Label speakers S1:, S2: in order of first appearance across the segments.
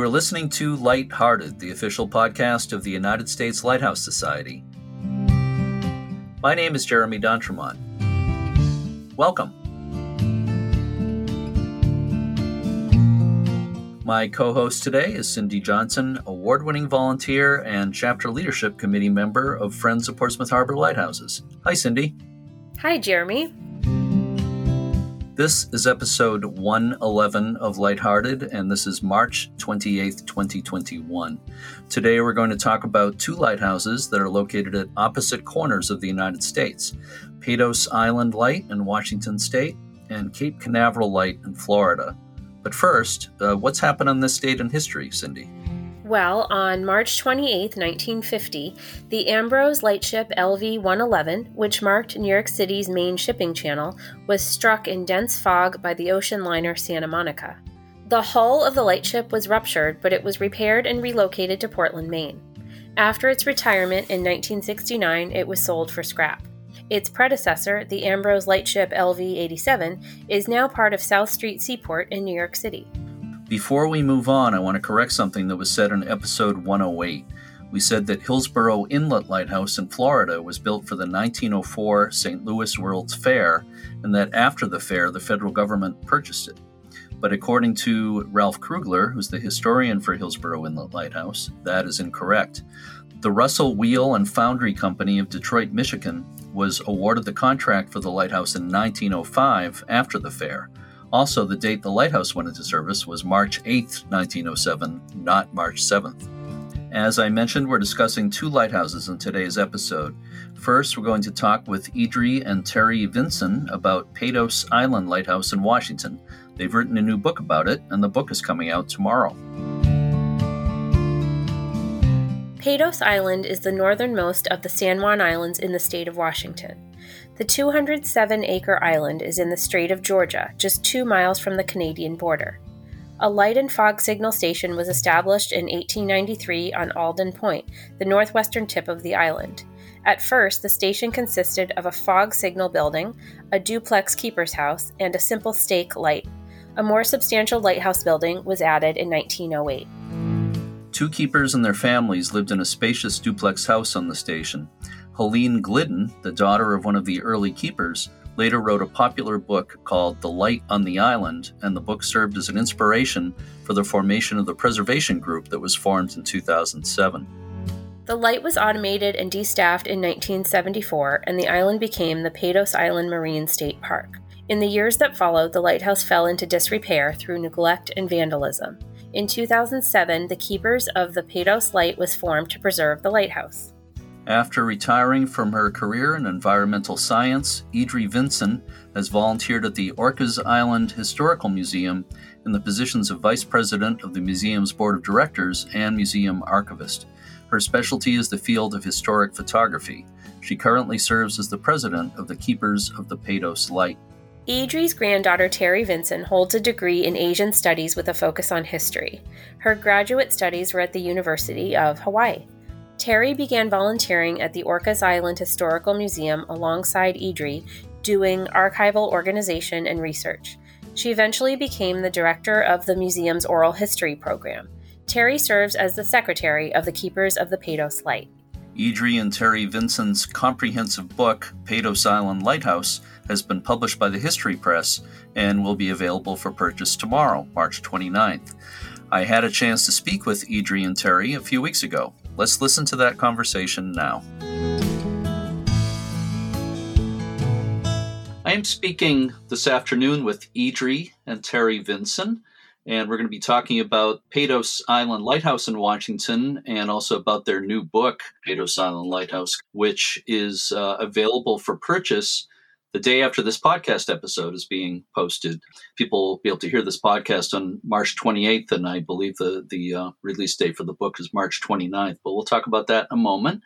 S1: You are listening to Lighthearted, the official podcast of the United States Lighthouse Society. My name is Jeremy D'Entremont. Welcome. My co host today is Cindy Johnson, award winning volunteer and chapter leadership committee member of Friends of Portsmouth Harbor Lighthouses. Hi, Cindy.
S2: Hi, Jeremy.
S1: This is episode 111 of Lighthearted, and this is March 28th, 2021. Today we're going to talk about two lighthouses that are located at opposite corners of the United States Patos Island Light in Washington State and Cape Canaveral Light in Florida. But first, uh, what's happened on this date in history, Cindy?
S2: Well, on March 28, 1950, the Ambrose lightship LV 111, which marked New York City's main shipping channel, was struck in dense fog by the ocean liner Santa Monica. The hull of the lightship was ruptured, but it was repaired and relocated to Portland, Maine. After its retirement in 1969, it was sold for scrap. Its predecessor, the Ambrose lightship LV 87, is now part of South Street Seaport in New York City.
S1: Before we move on, I want to correct something that was said in episode 108. We said that Hillsboro Inlet Lighthouse in Florida was built for the 1904 St. Louis World's Fair, and that after the fair, the federal government purchased it. But according to Ralph Krugler, who's the historian for Hillsboro Inlet Lighthouse, that is incorrect. The Russell Wheel and Foundry Company of Detroit, Michigan, was awarded the contract for the lighthouse in 1905 after the fair. Also, the date the lighthouse went into service was March 8, 1907, not March 7th. As I mentioned, we're discussing two lighthouses in today's episode. First, we're going to talk with Idri and Terry Vinson about Patos Island Lighthouse in Washington. They've written a new book about it, and the book is coming out tomorrow.
S2: Patos Island is the northernmost of the San Juan Islands in the state of Washington. The 207 acre island is in the Strait of Georgia, just two miles from the Canadian border. A light and fog signal station was established in 1893 on Alden Point, the northwestern tip of the island. At first, the station consisted of a fog signal building, a duplex keeper's house, and a simple stake light. A more substantial lighthouse building was added in 1908.
S1: Two keepers and their families lived in a spacious duplex house on the station. Helene Glidden, the daughter of one of the early keepers, later wrote a popular book called The Light on the Island, and the book served as an inspiration for the formation of the preservation group that was formed in 2007.
S2: The light was automated and destaffed in 1974, and the island became the Patos Island Marine State Park. In the years that followed, the lighthouse fell into disrepair through neglect and vandalism. In 2007, the Keepers of the Patos Light was formed to preserve the lighthouse.
S1: After retiring from her career in environmental science, Idri Vinson has volunteered at the Orcas Island Historical Museum in the positions of Vice President of the museum's Board of Directors and Museum Archivist. Her specialty is the field of historic photography. She currently serves as the president of the Keepers of the Patos Light.
S2: Idri's granddaughter Terry Vinson holds a degree in Asian Studies with a focus on history. Her graduate studies were at the University of Hawaii. Terry began volunteering at the Orcas Island Historical Museum alongside Idri, doing archival organization and research. She eventually became the director of the museum's oral history program. Terry serves as the secretary of the Keepers of the Patos Light.
S1: Idri and Terry Vinson's comprehensive book, Patos Island Lighthouse, has been published by the History Press and will be available for purchase tomorrow, March 29th. I had a chance to speak with Idri and Terry a few weeks ago. Let's listen to that conversation now. I am speaking this afternoon with Idri and Terry Vinson, and we're going to be talking about Patos Island Lighthouse in Washington and also about their new book, Patos Island Lighthouse, which is uh, available for purchase the day after this podcast episode is being posted. People will be able to hear this podcast on March 28th, and I believe the, the uh, release date for the book is March 29th, but we'll talk about that in a moment.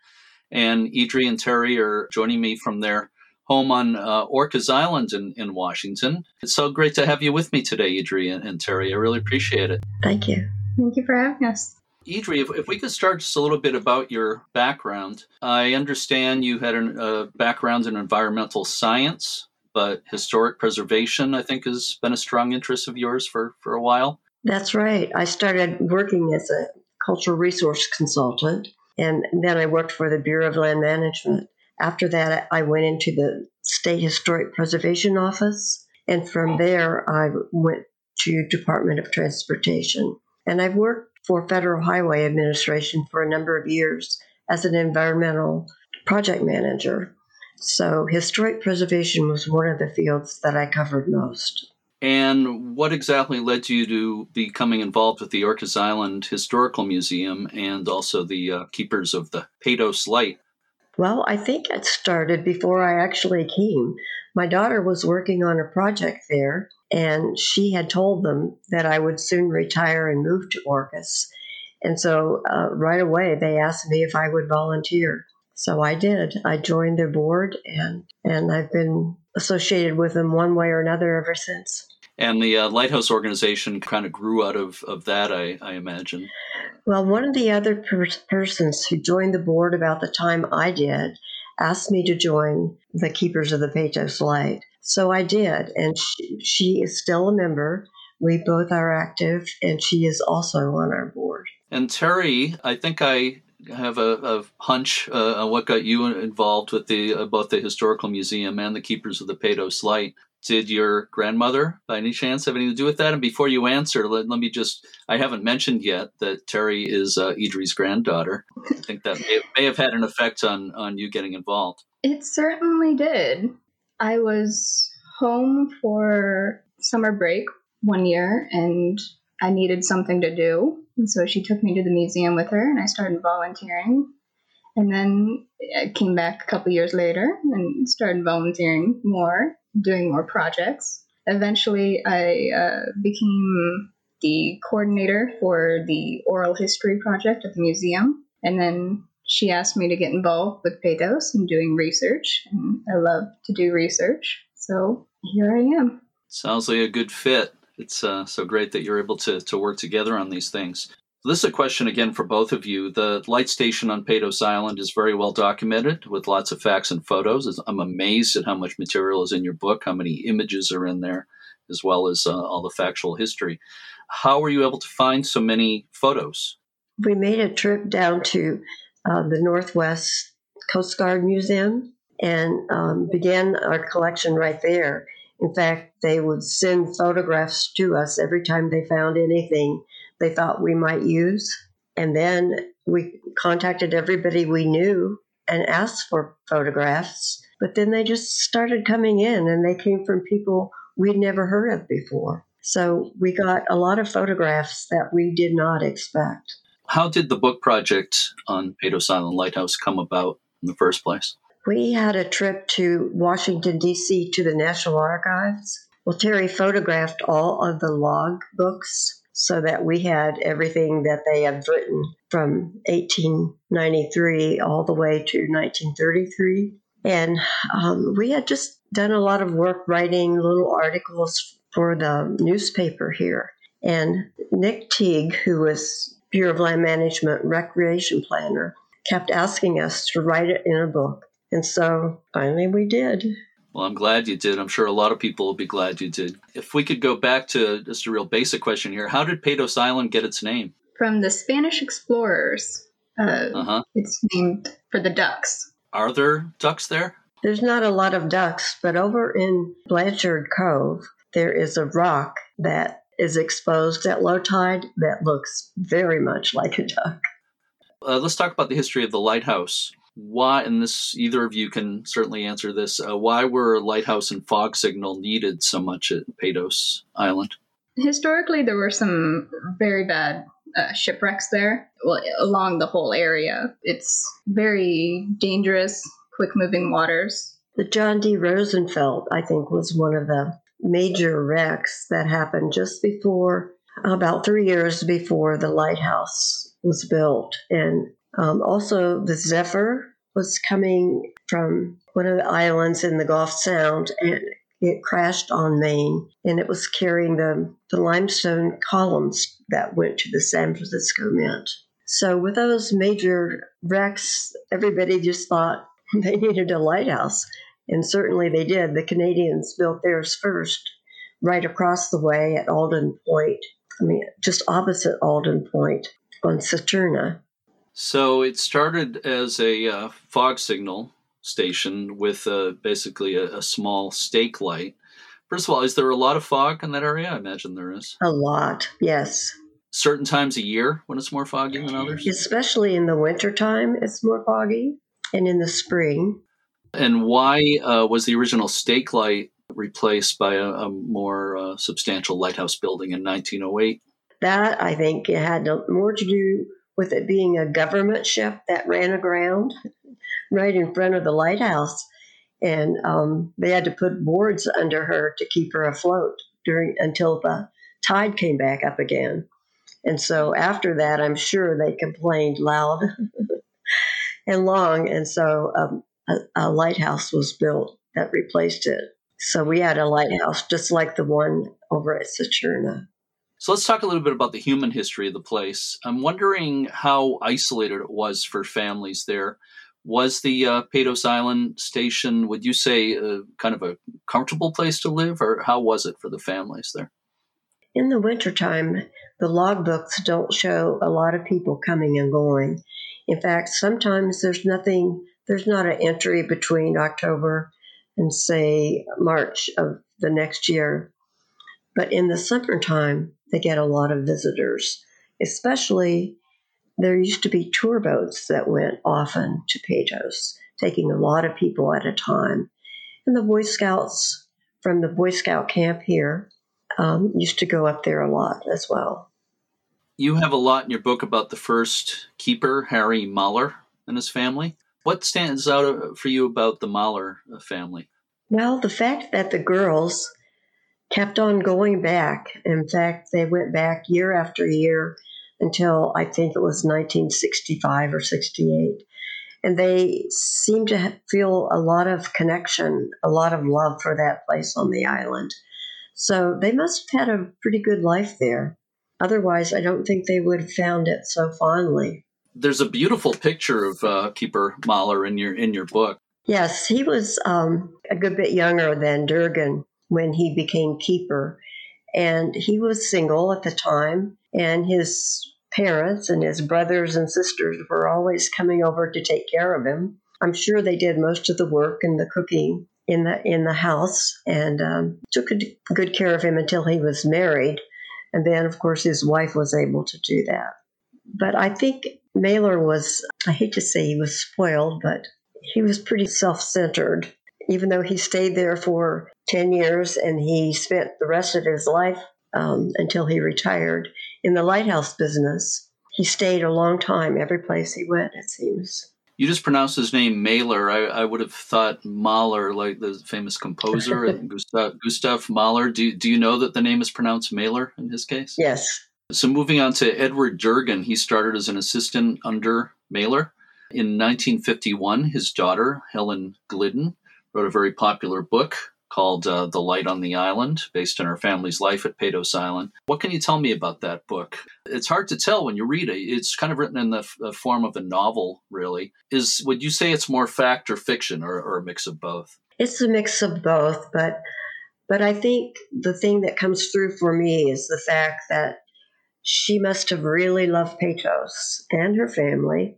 S1: And Idri and Terry are joining me from their home on uh, Orcas Island in, in Washington. It's so great to have you with me today, Idri and, and Terry. I really appreciate it.
S3: Thank you. Thank you for having us.
S1: Idri, if, if we could start just a little bit about your background. I understand you had a uh, background in environmental science, but historic preservation, I think, has been a strong interest of yours for, for a while.
S4: That's right. I started working as a cultural resource consultant, and then I worked for the Bureau of Land Management. After that, I went into the State Historic Preservation Office, and from there, I went to Department of Transportation. And I've worked for Federal Highway Administration for a number of years as an environmental project manager. So, historic preservation was one of the fields that I covered most.
S1: And what exactly led you to becoming involved with the Orcas Island Historical Museum and also the uh, Keepers of the Patos Light?
S4: Well, I think it started before I actually came. My daughter was working on a project there, and she had told them that I would soon retire and move to Orcas. And so uh, right away, they asked me if I would volunteer. So I did. I joined their board, and, and I've been associated with them one way or another ever since.
S1: And the uh, Lighthouse organization kind of grew out of, of that, I, I imagine.
S4: Well, one of the other per- persons who joined the board about the time I did asked me to join the Keepers of the Patos Light. So I did, and she, she is still a member. We both are active, and she is also on our board.
S1: And Terry, I think I have a, a hunch uh, on what got you involved with the uh, both the historical museum and the Keepers of the Patos Light did your grandmother by any chance have anything to do with that? And before you answer let, let me just i haven't mentioned yet that terry is uh, idri's granddaughter. I think that may, may have had an effect on on you getting involved.
S3: It certainly did. I was home for summer break one year and i needed something to do. And so she took me to the museum with her and i started volunteering. And then I came back a couple years later and started volunteering more doing more projects. Eventually, I uh, became the coordinator for the oral history project at the museum. And then she asked me to get involved with Patos and doing research. And I love to do research. So here I am.
S1: Sounds like a good fit. It's uh, so great that you're able to, to work together on these things. This is a question again for both of you. The light station on Patos Island is very well documented with lots of facts and photos. I'm amazed at how much material is in your book, how many images are in there, as well as uh, all the factual history. How were you able to find so many photos?
S4: We made a trip down to uh, the Northwest Coast Guard Museum and um, began our collection right there. In fact, they would send photographs to us every time they found anything they thought we might use. And then we contacted everybody we knew and asked for photographs. But then they just started coming in, and they came from people we'd never heard of before. So we got a lot of photographs that we did not expect.
S1: How did the book project on Patos Island Lighthouse come about in the first place?
S4: We had a trip to Washington, D.C. to the National Archives. Well, Terry photographed all of the log books so that we had everything that they had written from 1893 all the way to 1933. And um, we had just done a lot of work writing little articles for the newspaper here. And Nick Teague, who was Bureau of Land Management recreation planner, kept asking us to write it in a book. And so finally we did.
S1: Well, I'm glad you did. I'm sure a lot of people will be glad you did. If we could go back to just a real basic question here, how did Patos Island get its name?
S3: From the Spanish explorers. Uh, uh-huh. It's named for the ducks.
S1: Are there ducks there?
S4: There's not a lot of ducks, but over in Blanchard Cove, there is a rock that is exposed at low tide that looks very much like a duck.
S1: Uh, let's talk about the history of the lighthouse why, and this either of you can certainly answer this, uh, why were lighthouse and fog signal needed so much at Patos Island?
S3: Historically, there were some very bad uh, shipwrecks there well, along the whole area. It's very dangerous, quick moving waters.
S4: The John D. Rosenfeld, I think, was one of the major wrecks that happened just before, about three years before the lighthouse was built. And um, also, the Zephyr was coming from one of the islands in the Gulf Sound and it crashed on Maine and it was carrying the, the limestone columns that went to the San Francisco Mint. So, with those major wrecks, everybody just thought they needed a lighthouse. And certainly they did. The Canadians built theirs first, right across the way at Alden Point. I mean, just opposite Alden Point on Saturna.
S1: So it started as a uh, fog signal station with uh, basically a, a, small stake light. First of all, is there a lot of fog in that area? I imagine there is.
S4: A lot, yes.
S1: Certain times a year when it's more foggy than others?
S4: Especially in the wintertime, it's more foggy, and in the spring.
S1: And why uh, was the original stake light replaced by a, a more uh, substantial lighthouse building in 1908?
S4: That, I think, it had more to do with it being a government ship that ran aground right in front of the lighthouse. And um, they had to put boards under her to keep her afloat during until the tide came back up again. And so after that, I'm sure they complained loud and long. And so um, a, a lighthouse was built that replaced it. So we had a lighthouse just like the one over at Saturna.
S1: So let's talk a little bit about the human history of the place. I'm wondering how isolated it was for families there. Was the uh, Island station, would you say, uh, kind of a comfortable place to live, or how was it for the families there?
S4: In the wintertime, the logbooks don't show a lot of people coming and going. In fact, sometimes there's nothing, there's not an entry between October and, say, March of the next year. But in the summertime, they get a lot of visitors, especially there used to be tour boats that went often to Patos, taking a lot of people at a time. And the Boy Scouts from the Boy Scout camp here um, used to go up there a lot as well.
S1: You have a lot in your book about the first keeper, Harry Mahler, and his family. What stands out uh, for you about the Mahler uh, family?
S4: Well, the fact that the girls kept on going back. In fact, they went back year after year until I think it was 1965 or 68. And they seemed to feel a lot of connection, a lot of love for that place on the island. So they must have had a pretty good life there. Otherwise, I don't think they would have found it so fondly.
S1: There's a beautiful picture of uh, Keeper Mahler in your in your book.
S4: Yes, he was um, a good bit younger than Durgan when he became keeper, and he was single at the time, and his parents and his brothers and sisters were always coming over to take care of him. I'm sure they did most of the work and the cooking in the in the house, and um, took good care of him until he was married, and then of course his wife was able to do that. But I think Mahler was I hate to say he was spoiled, but he was pretty self-centered. Even though he stayed there for ten years and he spent the rest of his life um, until he retired in the lighthouse business. He stayed a long time every place he went, it seems.
S1: You just pronounced his name Mahler. I, I would have thought Mahler, like the famous composer Gustav, Gustav Mahler. Do, do you know that the name is pronounced Mahler in his case?
S4: Yes.
S1: So moving on to Edward Durgan, he started as an assistant under Mahler. In 1951, his daughter, Helen Glidden, wrote a very popular book called uh, The Light on the Island, based on her family's life at Patos Island. What can you tell me about that book? It's hard to tell when you read it. It's kind of written in the, f- form of a novel, really. Is Would you say it's more fact or fiction, or, or a mix of both?
S4: It's a mix of both, but but I think the thing that comes through for me is the fact that she must have really loved Patos and her family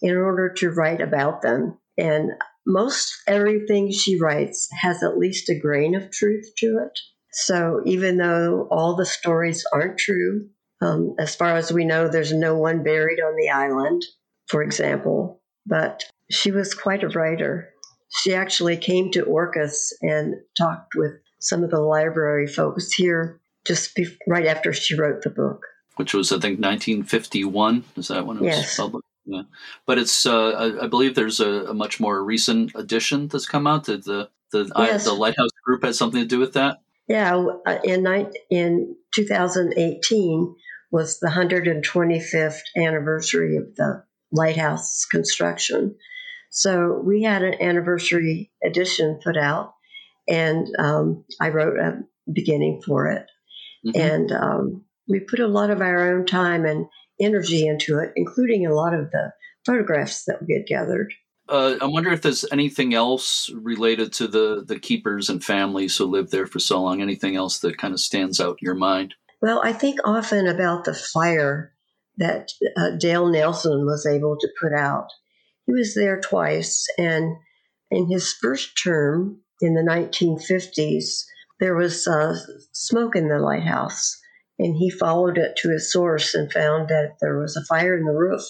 S4: in order to write about them. And most everything she writes has at least a grain of truth to it. So even though all the stories aren't true, um, as far as we know, there's no one buried on the island, for example, but she was quite a writer. She actually came to Orcas and talked with some of the library folks here just be- right after she wrote the book.
S1: Which was, I think, 1951. Is that when it
S4: yes.
S1: was published? Yeah, but it's uh, I, I, believe there's a, a, much more recent edition that's come out. That the the yes. I, the Lighthouse Group has something to do with that.
S4: Yeah, uh, in in 2018 was the 125th anniversary of the lighthouse construction. So we had an anniversary edition put out, and um, I wrote a beginning for it, mm-hmm. and um, we put a lot of our own time and energy into it, including a lot of the photographs that we had gathered.
S1: Uh, I wonder if there's anything else related to the the keepers and families who lived there for so long. Anything else that kind of stands out in your mind?
S4: Well, I think often about the fire that uh, Dale Nelson was able to put out. He was there twice, and in his first term in the 1950s, there was uh, smoke in the lighthouse, and he followed it to a source and found that there was a fire in the roof,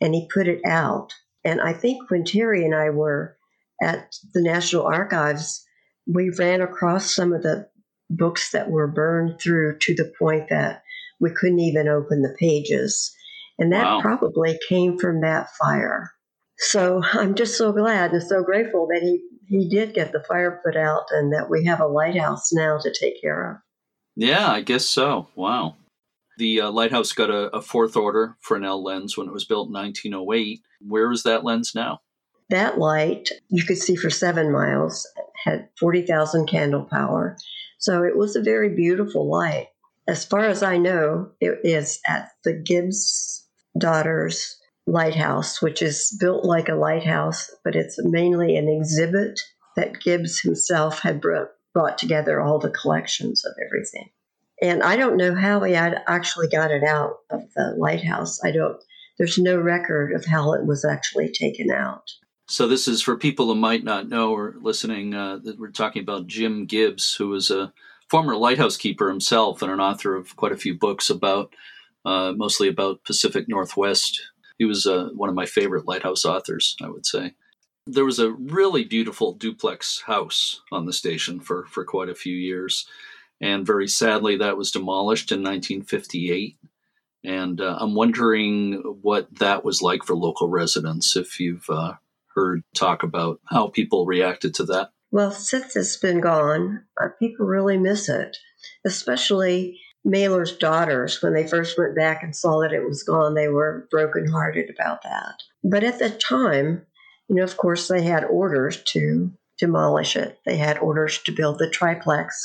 S4: and he put it out. And I think when Terry and I were at the National Archives, we ran across some of the books that were burned through to the point that we couldn't even open the pages. And that wow. probably came from that fire. So I'm just so glad and so grateful that he, he did get the fire put out and that we have a lighthouse now to take care of.
S1: Yeah, I guess so. Wow. The uh, lighthouse got a, a, fourth order Fresnel lens when it was built in 1908. Where is that lens now?
S4: That light you could see for seven miles had 40,000 candle power. So it was a very beautiful light. As far as I know, it is at the Gibbs Daughters Lighthouse, which is built like a lighthouse, but it's mainly an exhibit that Gibbs himself had brought, together all the collections of everything. And I don't know how he actually got it out of the lighthouse. I don't, there's no record of how it was actually taken out.
S1: So this is for people who might not know or listening. Uh, that we're talking about Jim Gibbs, who was a former lighthouse keeper himself and an author of quite a few books about, uh, mostly about Pacific Northwest. He was uh, one of my favorite lighthouse authors, I would say. There was a really beautiful duplex house on the station for for quite a few years, and very sadly, that was demolished in 1958. And uh, I'm wondering what that was like for local residents. If you've uh, heard talk about how people reacted to that?
S4: Well, since it's been gone, uh, people really miss it, especially Mailer's daughters. When they first went back and saw that it was gone, they were brokenhearted about that. But at the time, you know, of course, they had orders to demolish it. They had orders to build the triplex.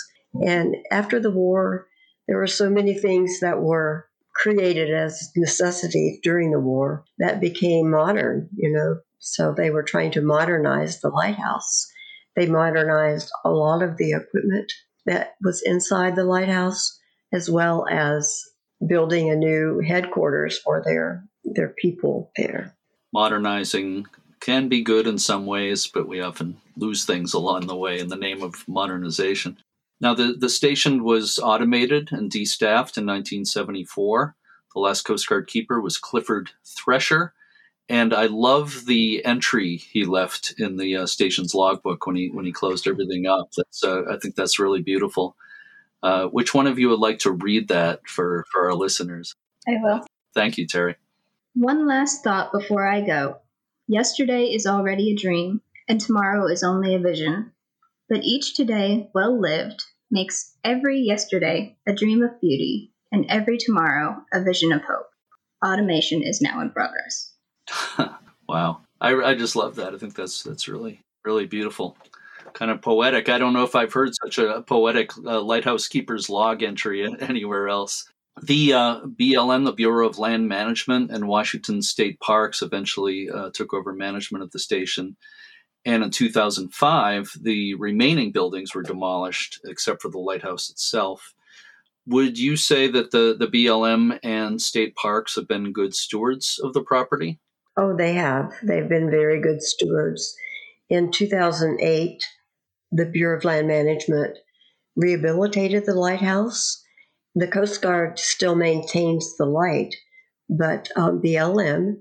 S4: And after the war, there were so many things that were created as necessity during the war that became modern. You know, so they were trying to modernize the lighthouse. They modernized a lot of the equipment that was inside the lighthouse, as well as building a new headquarters for their their people there.
S1: Modernizing can be good in some ways, but we often lose things along the way in the name of modernization. Now, the, the station was automated and destaffed in 1974. The last Coast Guard keeper was Clifford Thresher, and I love the entry he left in the uh, station's logbook when he when he closed everything up. That's uh, I think that's really beautiful. Uh, which one of you would like to read that for for our listeners?
S3: I will.
S1: Thank you, Terry.
S3: One last thought before I go. Yesterday is already a dream, and tomorrow is only a vision. But each today, well lived, makes every yesterday a dream of beauty, and every tomorrow a vision of hope. Automation is now in progress.
S1: wow, I, I just love that. I think that's that's really really beautiful, kind of poetic. I don't know if I've heard such a poetic uh, lighthouse keeper's log entry anywhere else. The uh, BLM, the Bureau of Land Management, and Washington State Parks eventually uh, took over management of the station. And in 2005, the remaining buildings were demolished, except for the lighthouse itself. Would you say that the, the BLM and state parks have been good stewards of the property?
S4: Oh, they have. They've been very good stewards. In 2008, the Bureau of Land Management rehabilitated the lighthouse. The Coast Guard still maintains the light, but um, BLM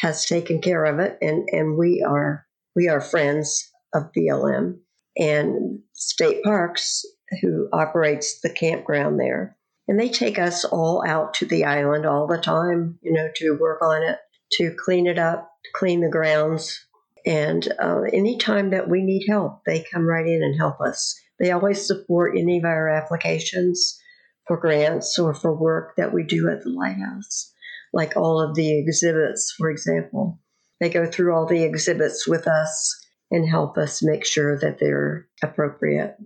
S4: has taken care of it, and, and we are we are friends of BLM and State Parks, who operates the campground there, and they take us all out to the island all the time, you know, to work on it to clean it up, clean the grounds. And uh, anytime that we need help, they come right in and help us. They always support any of our applications for grants or for work that we do at the lighthouse, like all of the exhibits, for example. They go through all the exhibits with us and help us make sure that they're appropriate.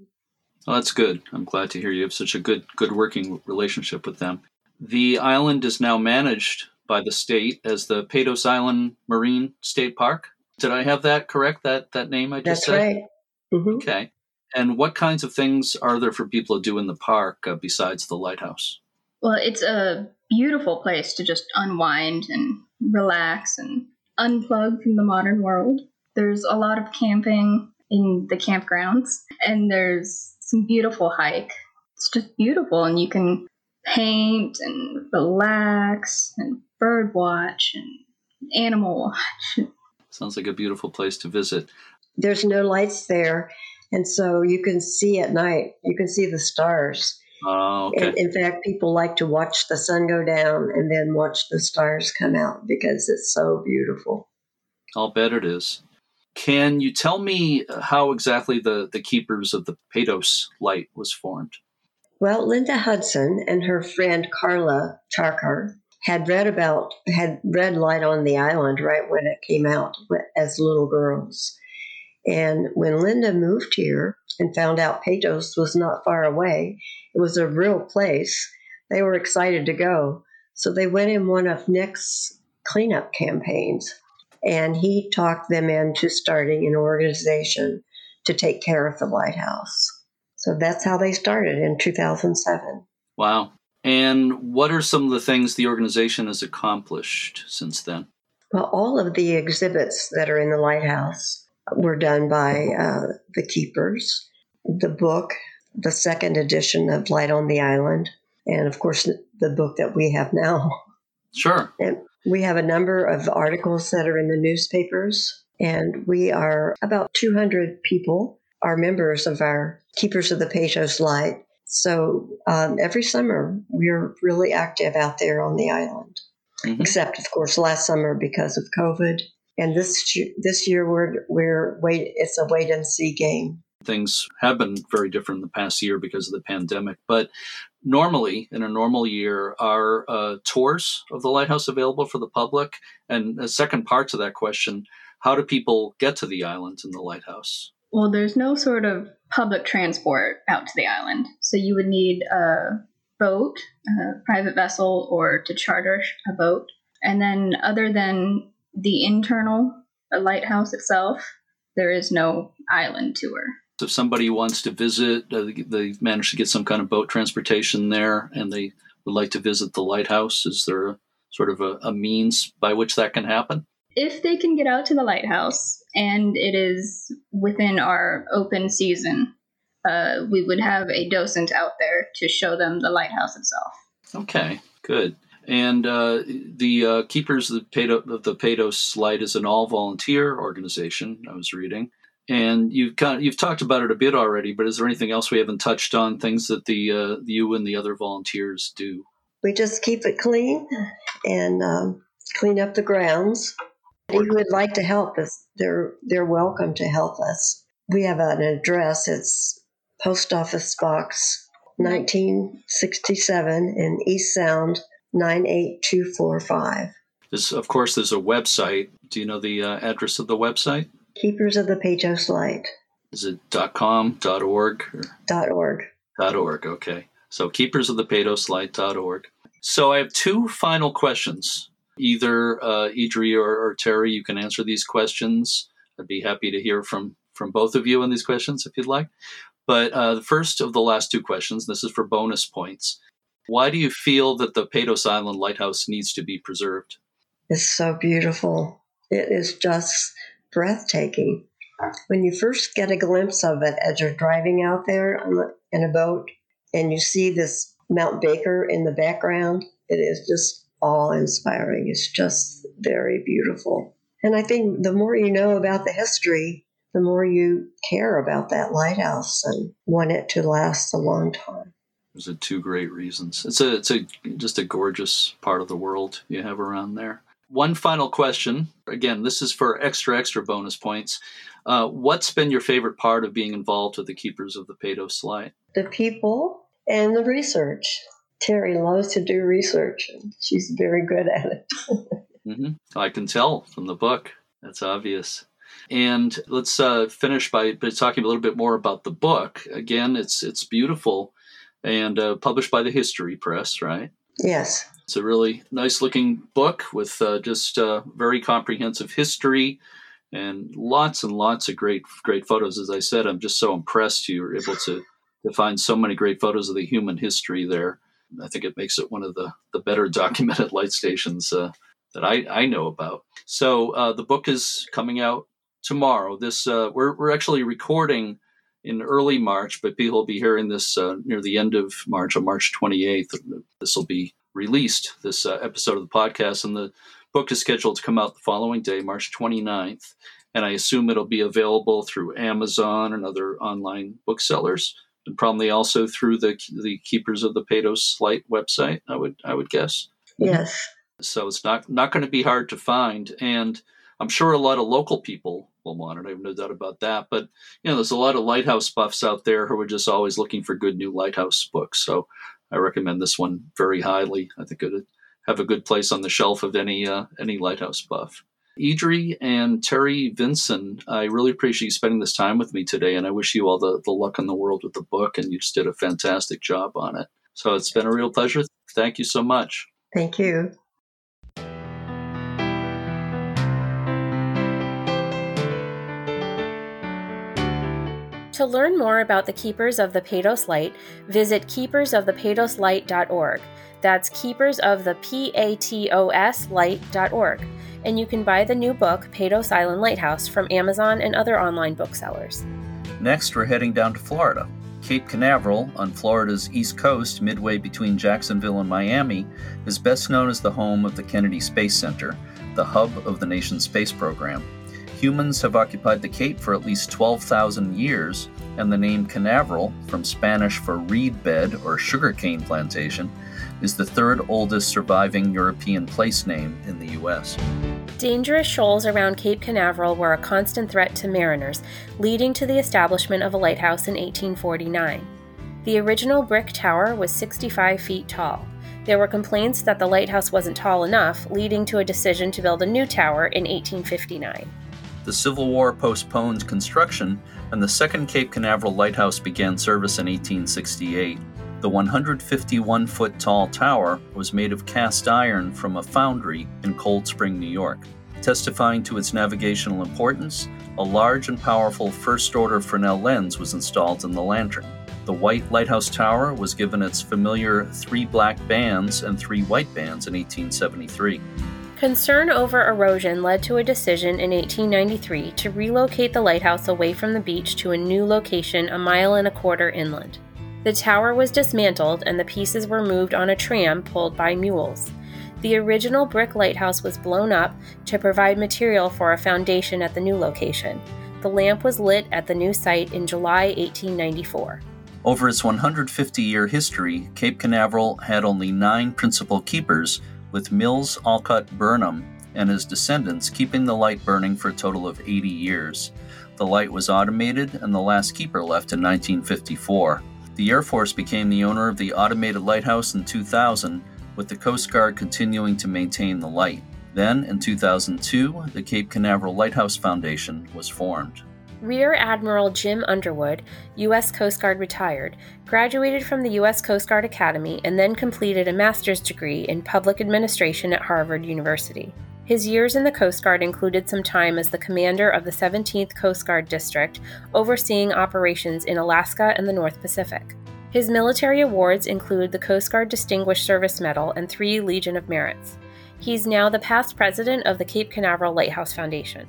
S1: Well, that's good. I'm glad to hear you have such a good good working relationship with them. The island is now managed by the state as the Patos Island Marine State Park. Did I have that correct? That that name I just
S4: That's
S1: said.
S4: right. Mm-hmm.
S1: Okay. And what kinds of things are there for people to do in the park uh, besides the lighthouse?
S3: Well, it's a beautiful place to just unwind and relax and unplug from the modern world. There's a lot of camping in the campgrounds, and there's some beautiful hike. It's just beautiful, and you can paint and relax and bird watch and animal watch.
S1: Sounds like a beautiful place to visit.
S4: There's no lights there, and so you can see at night. You can see the stars.
S1: Oh, okay.
S4: And in fact, people like to watch the sun go down and then watch the stars come out because it's so beautiful.
S1: I'll bet it is. Can you tell me how exactly the, the Keepers of the Patos Light was formed?
S4: Well, Linda Hudson and her friend Carla Charkar had read about had read Light on the Island right when it came out as little girls. And when Linda moved here and found out Patos was not far away, it was a real place, they were excited to go. So they went in one of Nick's cleanup campaigns, and he talked them into starting an organization to take care of the lighthouse. So that's how they started in 2007.
S1: Wow. And what are some of the things the organization has accomplished since then?
S4: Well, all of the exhibits that are in the lighthouse were done by uh, the keepers. The book, the second edition of Light on the Island, and of course, the book that we have now.
S1: Sure.
S4: And we have a number of articles that are in the newspapers, and we are about 200 people are members of our Keepers of the Patos Light. So um, every summer we're really active out there on the island, mm-hmm. except of course last summer because of COVID. And this this year we're we're wait it's a wait and see game.
S1: Things have been very different in the past year because of the pandemic, but normally in a normal year are uh, tours of the lighthouse available for the public? And the second part to that question how do people get to the island and the lighthouse?
S3: Well there's no sort of public transport out to the island. So you would need a boat a private vessel or to charter a boat. And then other than the internal lighthouse itself there is no island tour So
S1: if somebody wants to visit, uh, they manage to get some kind of boat transportation there, and they would like to visit the lighthouse. Is there a, sort of a, a means by which that can happen?
S3: If they can get out to the lighthouse and it is within our open season, uh, we would have a docent out there to show them the lighthouse itself.
S1: Okay, good. And uh, the uh, Keepers of the, Patos, of the Light is an all volunteer organization, I was reading and you've kind of, you've talked about it a bit already. But is there anything else we haven't touched on? Things that the uh, you and the other volunteers do?
S4: We just keep it clean and um, clean up the grounds. If you would like to help us, they're they're welcome to help us. We have an address. It's Post Office Box 1967 in East Sound 98245.
S1: There's, of course, there's a website. Do you know the uh, address of the website?
S4: Keepers of the Patos Light.
S1: Is it .com, .org? Or?
S4: Dot .org.
S1: .org, okay. So keepers of the Patos Light.org. So I have two final questions. Either uh, Idri or, or Terry, you can answer these questions. I'd be happy to hear from, from both of you on these questions if you'd like. But uh, the first of the last two questions, this is for bonus points. Why do you feel that the Patos Island Lighthouse needs to be preserved?
S4: It's so beautiful. It is just breathtaking. When you first get a glimpse of it as you're driving out there in a boat and you see this Mount Baker in the background, it is just awe inspiring. It's just very beautiful. And I think the more you know about the history, the more you care about that lighthouse and want it to last a long time.
S1: Those are two great reasons. It's a it's a just a gorgeous part of the world you have around there. One final question. Again, this is for extra, extra bonus points. Uh, what's been your favorite part of being involved with the Keepers of the Patos Light?
S4: The people and the research. Terry loves to do research, and she's very good at it.
S1: mm-hmm. I can tell from the book. That's obvious. And let's uh, finish by, by, talking a little bit more about the book. Again, it's it's beautiful and uh, published by the History Press, right?
S4: Yes.
S1: It's a really nice looking book with uh, just uh, very comprehensive history and lots and lots of great great photos. As I said, I'm just so impressed you were able to to find so many great photos of the human history there. I think it makes it one of the, the better documented light stations uh, that I, I know about. So uh, the book is coming out tomorrow. This uh, we're we're actually recording in early March, but people will be hearing this uh, near the end of March on March 28th. This will be released, this uh, episode of the podcast, and the book is scheduled to come out the following day, March 29th. And I assume it'll be available through Amazon and other online booksellers, and probably also through the the Keepers of the Patos Light website. I would I would guess.
S4: Yes.
S1: So it's not not going to be hard to find, and I'm sure a lot of local people will want it. I have no doubt about that. But you know, there's a lot of lighthouse buffs out there who are just always looking for good new lighthouse books. So I recommend this one very highly. I think it'd have a good place on the shelf of any uh, any lighthouse buff. Idri and Terry Vinson, I really appreciate you spending this time with me today, and I wish you all the, the luck in the world with the book, and you just did a fantastic job on it. So it's been a real pleasure. Thank you so much.
S4: Thank you.
S2: To learn more about the Keepers of the Patos Light, visit keepersofthepatoslight.org. That's keepers of the P A T O S light.org. And you can buy the new book, Patos Island Lighthouse, from Amazon and other online booksellers.
S1: Next, we're heading down to Florida. Cape Canaveral, on Florida's east coast, midway between Jacksonville and Miami, is best known as the home of the Kennedy Space Center, the hub of the nation's space program. Humans have occupied the Cape for at least 12,000 years, and the name Canaveral, from Spanish for reed bed or sugarcane plantation, is the third oldest surviving European place name in the U.S.
S2: Dangerous shoals around Cape Canaveral were a constant threat to mariners, leading to the establishment of a lighthouse in 1849. The original brick tower was 65 feet tall. There were complaints that the lighthouse wasn't tall enough, leading to a decision to build a new tower in 1859.
S1: The Civil War postponed construction, and the second Cape Canaveral lighthouse began service in 1868. The 151 foot tall tower was made of cast iron from a foundry in Cold Spring, New York. Testifying to its navigational importance, a large and powerful first order Fresnel lens was installed in the lantern. The white lighthouse tower was given its familiar three black bands and three white bands in 1873.
S2: Concern over erosion led to a decision in 1893 to relocate the lighthouse away from the beach to a new location a mile and a quarter inland. The tower was dismantled and the pieces were moved on a tram pulled by mules. The original brick lighthouse was blown up to provide material for a foundation at the new location. The lamp was lit at the new site in July 1894.
S1: Over its 150 year history, Cape Canaveral had only nine principal keepers with Mills Olcott Burnham and his descendants keeping the light burning for a total of 80 years. The light was automated, and the last keeper left in 1954. The Air Force became the owner of the automated lighthouse in 2000, with the Coast Guard continuing to maintain the light. Then, in 2002, the Cape Canaveral Lighthouse Foundation was formed.
S2: Rear Admiral Jim Underwood, U.S. Coast Guard retired, graduated from the U.S. Coast Guard Academy and then completed a master's degree in public administration at Harvard University. His years in the Coast Guard included some time as the commander of the 17th Coast Guard District, overseeing operations in Alaska and the North Pacific. His military awards include the Coast Guard Distinguished Service Medal and three Legion of Merits. He's now the past president of the Cape Canaveral Lighthouse Foundation.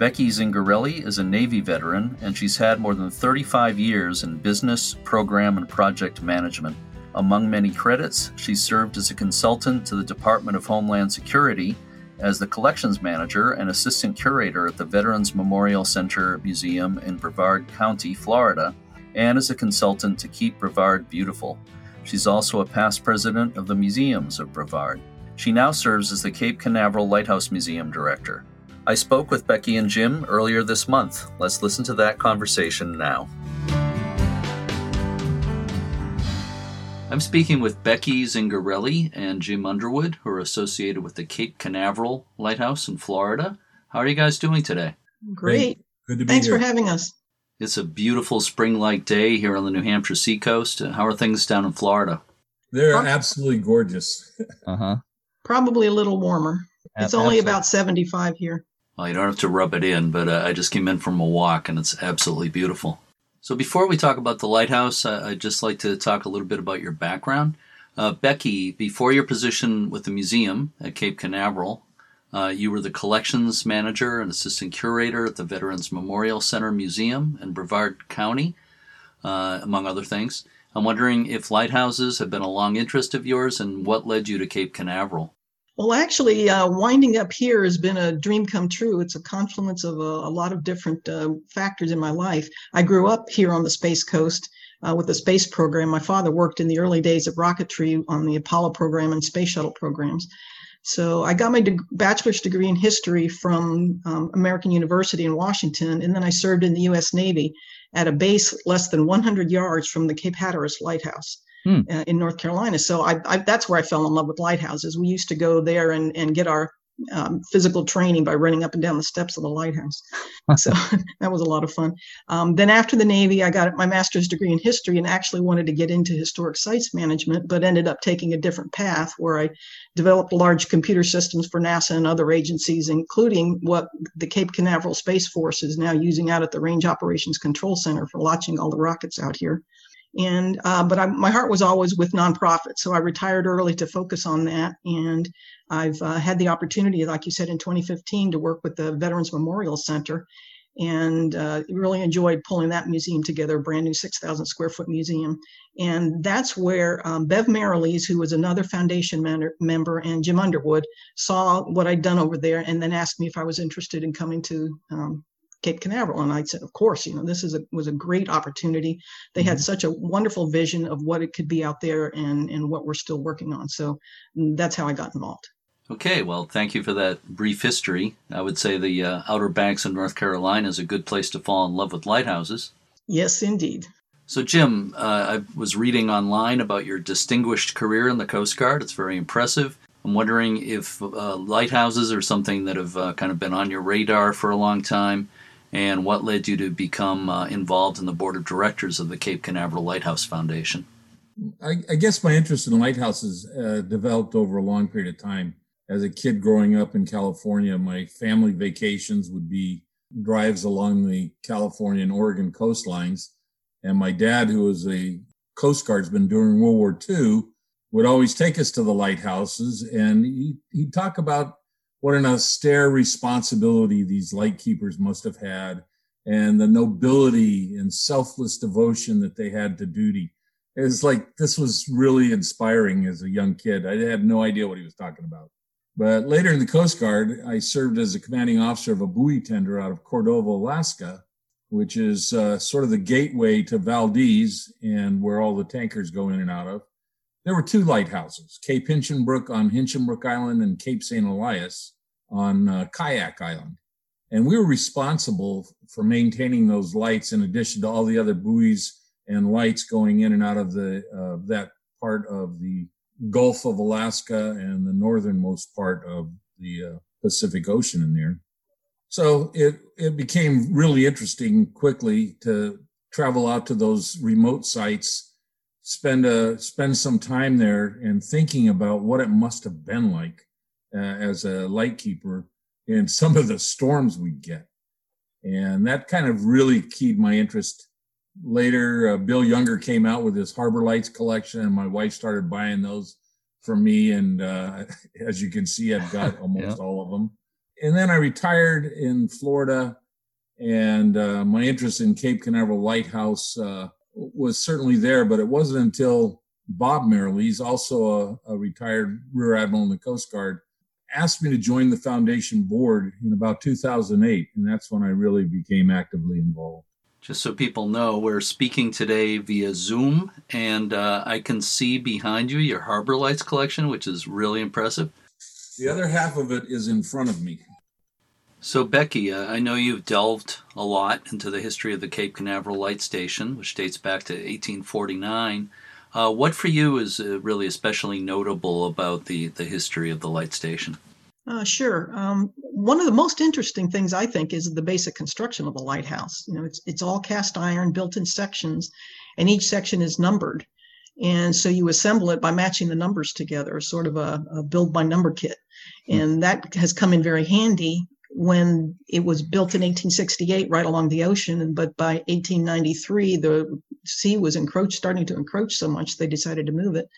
S1: Becky Zingarelli is a Navy veteran, and she's had more than 35 years in business, program, and project management. Among many credits, she served as a consultant to the Department of Homeland Security, as the collections manager and assistant curator at the Veterans Memorial Center Museum in Brevard County, Florida, and as a consultant to Keep Brevard Beautiful. She's also a past president of the Museums of Brevard. She now serves as the Cape Canaveral Lighthouse Museum director. I spoke with Becky and Jim earlier this month. Let's listen to that conversation now. I'm speaking with Becky Zingarelli and Jim Underwood, who are associated with the Cape Canaveral Lighthouse in Florida. How are you guys doing today?
S5: Great.
S6: Good to be here.
S5: Thanks
S6: here.
S5: for having us.
S1: It's a beautiful spring like day here on the New Hampshire seacoast. How are things down in Florida?
S6: They're
S5: Huh?
S6: absolutely gorgeous.
S1: Uh huh.
S5: Probably a little warmer. It's only about 75 here.
S1: Well, you don't have to rub it in, but uh, I just came in from a walk and it's absolutely beautiful. So, before we talk about the lighthouse, uh, I'd just like to talk a little bit about your background. Uh, Becky, before your position with the museum at Cape Canaveral, uh, you were the collections manager and assistant curator at the Veterans Memorial Center Museum in Brevard County, uh, among other things. I'm wondering if lighthouses have been a long interest of yours and what led you to Cape Canaveral.
S5: Well, actually, uh, winding up here has been a dream come true. It's a confluence of a, a lot of different uh, factors in my life. I grew up here on the Space Coast uh, with the space program. My father worked in the early days of rocketry on the Apollo program and space shuttle programs. So I got my de- bachelor's degree in history from um, American University in Washington, and then I served in the U.S. Navy at a base less than 100 yards from the Cape Hatteras Lighthouse. Hmm. Uh, in North Carolina. So I, I, that's where I fell in love with lighthouses. We used to go there and, and get our um, physical training by running up and down the steps of the lighthouse. so that was a lot of fun. Um, then after the Navy, I got my master's degree in history and actually wanted to get into historic sites management, but ended up taking a different path where I developed large computer systems for NASA and other agencies, including what the Cape Canaveral Space Force is now using out at the Range Operations Control Center for launching all the rockets out here and uh, but I, my heart was always with nonprofits so i retired early to focus on that. And i've uh, had the opportunity like you said in 2015 to work with the veterans memorial center. And uh, really enjoyed pulling that museum together a brand new 6000 square foot museum. And that's where um, bev Merrilees, who was another foundation man- member and jim underwood saw what i'd done over there and then asked me if i was interested in coming to um, Cape Canaveral. And I said, of course, you know, this is a, was a great opportunity. They had mm-hmm. such a wonderful vision of what it could be out there and, and what we're still working on. So mm, that's how I got involved.
S1: Okay, well, thank you for that brief history. I would say the uh, Outer Banks of North Carolina is a good place to fall in love with lighthouses.
S5: Yes, indeed.
S1: So, Jim, uh, I was reading online about your distinguished career in the Coast Guard. It's very impressive. I'm wondering if uh, lighthouses are something that have uh, kind of been on your radar for a long time and what led you to become uh, involved in the board of directors of the Cape Canaveral Lighthouse Foundation?
S6: I, I guess my interest in lighthouses uh, developed over a long period of time. As a kid growing up in California, my family vacations would be drives along the California and Oregon coastlines. And my dad, who was a Coast Guardsman during World War II, would always take us to the lighthouses and he, he'd talk about what an austere responsibility these lightkeepers must have had and the nobility and selfless devotion that they had to duty. It's like this was really inspiring as a young kid. I had no idea what he was talking about. But later in the Coast Guard, I served as a commanding officer of a buoy tender out of Cordova, Alaska, which is uh, sort of the gateway to Valdez and where all the tankers go in and out of there were two lighthouses, Cape Hinchinbrook on Hinchinbrook Island and Cape St. Elias on uh, Kayak Island. And we were responsible for maintaining those lights in addition to all the other buoys and lights going in and out of the uh, that part of the Gulf of Alaska and the northernmost part of the uh, Pacific Ocean in there. So it it became really interesting quickly to travel out to those remote sites spend a spend some time there and thinking about what it must have been like uh, as a light keeper in some of the storms we get. And that kind of really keyed my interest. Later uh, bill younger came out with his harbor lights collection and my wife started buying those for me and uh, as you can see i've got almost yeah. all of them and then i retired in florida and uh, my interest in cape canaveral lighthouse uh, was certainly there, but it wasn't until Bob Merrilees, also a, a, retired Rear Admiral in the Coast Guard, asked me to join the foundation board in about 2008, and that's when I really became actively involved.
S1: Just so people know, we're speaking today via Zoom, and uh, I can see behind you your Harbor Lights collection, which is really impressive.
S6: The other half of it is in front of me.
S1: So, Becky, uh, I know you've delved a lot into the history of the Cape Canaveral Light Station, which dates back to 1849. Uh, what for you is uh, really especially notable about the, the history of the light station?
S5: Uh, sure. Um, one of the most interesting things I think is the basic construction of a lighthouse. You know, it's it's all cast iron, built in sections, and each section is numbered. And so you assemble it by matching the numbers together, sort of a, a build by number kit. Hmm. And that has come in very handy when it was built in 1868 right along the ocean but by 1893 the sea was encroached starting to encroach so much they decided to move it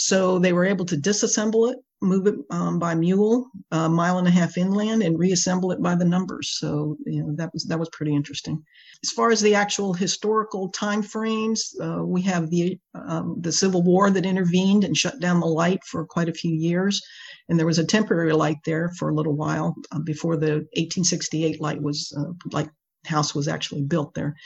S5: So they were able to disassemble it, move it um, by mule a mile and a half inland, and reassemble it by the numbers. So you know that was that was pretty interesting. As far as the actual historical time frames, uh, we have the um, the Civil War that intervened and shut down the light for quite a few years, and there was a temporary light there for a little while uh, before the 1868 light was uh, house was actually built there.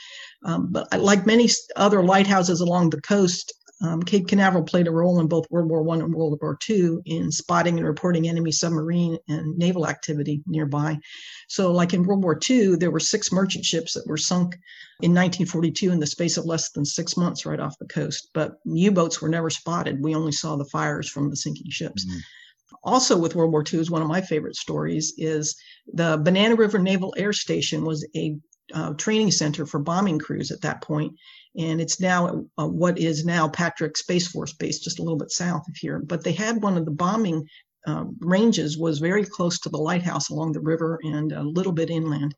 S5: Um, but like many other lighthouses along the coast, um, Cape Canaveral played a role in both World War One and World War II in spotting and reporting enemy submarine and naval activity nearby. So, like in World War II, there were six merchant ships that were sunk in 1942 in the space of less than six months right off the coast. But U-boats were never spotted. We only saw the fires from the sinking ships. Mm-hmm. Also, with World War II, is one of my favorite stories. Is the Banana River Naval Air Station was a uh, training center for bombing crews at that point, and it's now uh, what is now Patrick Space Force Base, just a little bit south of here. But they had one of the bombing uh, ranges was very close to the lighthouse along the river and a little bit inland.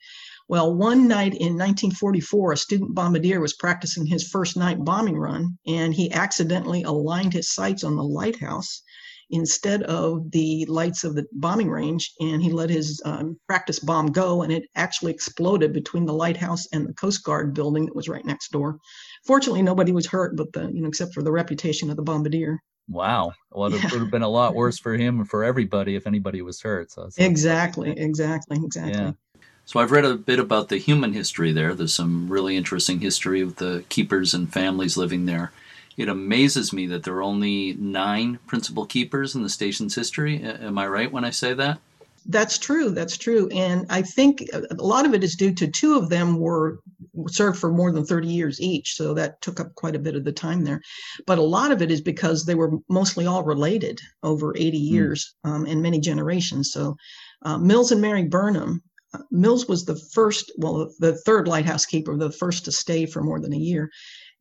S5: Well, one night in 1944, a student bombardier was practicing his first night bombing run, and he accidentally aligned his sights on the lighthouse instead of the lights of the bombing range. And he let his um, practice bomb go, and it actually exploded between the lighthouse and the Coast Guard building that was right next door. Fortunately, nobody was hurt, but the you know except for the reputation of the bombardier.
S7: Wow. Well, it yeah. would have been a lot worse for him and for everybody if anybody was hurt. So
S5: exactly, exactly, exactly. Yeah.
S1: So I've read a bit about the human history there. There's some really interesting history of the keepers and families living there. It amazes me that there are only nine principal keepers in the station's history. Am I right when I say that?
S5: That's true. That's true. And I think a lot of it is due to two of them were served for more than 30 years each. So that took up quite a bit of the time there. But a lot of it is because they were mostly all related over 80 hmm. years mm. um, and many generations. So uh, Mills and Mary Burnham, uh, Mills was the first, well, the third lighthouse keeper, the first to stay for more than a year.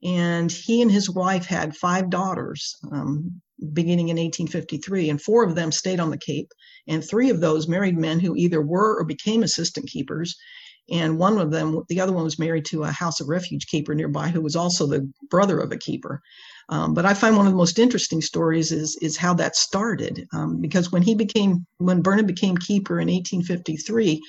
S5: And he and his wife had five daughters um, beginning in 1853, and four of them stayed on the Cape, and three of those married men who either were or became assistant keepers. And one of them, the other one was married to a House of Refuge keeper nearby, who was also the brother of a keeper. Um, but I find one of the most interesting stories is is how that started, um, because when he became when Burnham became keeper in 1853,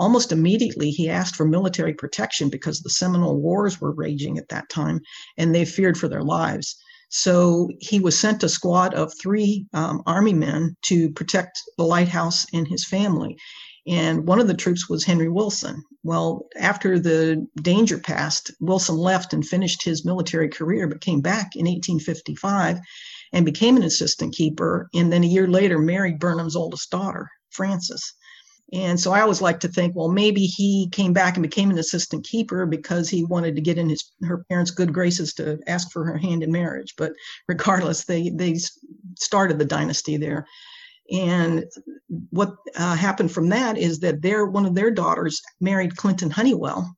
S5: Almost immediately, he asked for military protection because the Seminole Wars were raging at that time and they feared for their lives. So he was sent a squad of three um, Army men to protect the lighthouse and his family. And one of the troops was Henry Wilson. Well, after the danger passed, Wilson left and finished his military career, but came back in 1855 and became an assistant keeper. And then a year later, married Burnham's oldest daughter, Frances. And so I always like to think, well, maybe he came back and became an assistant keeper because he wanted to get in his her parents' good graces to ask for her hand in marriage. But regardless, they they started the dynasty there. And what uh, happened from that is that their one of their daughters married Clinton Honeywell,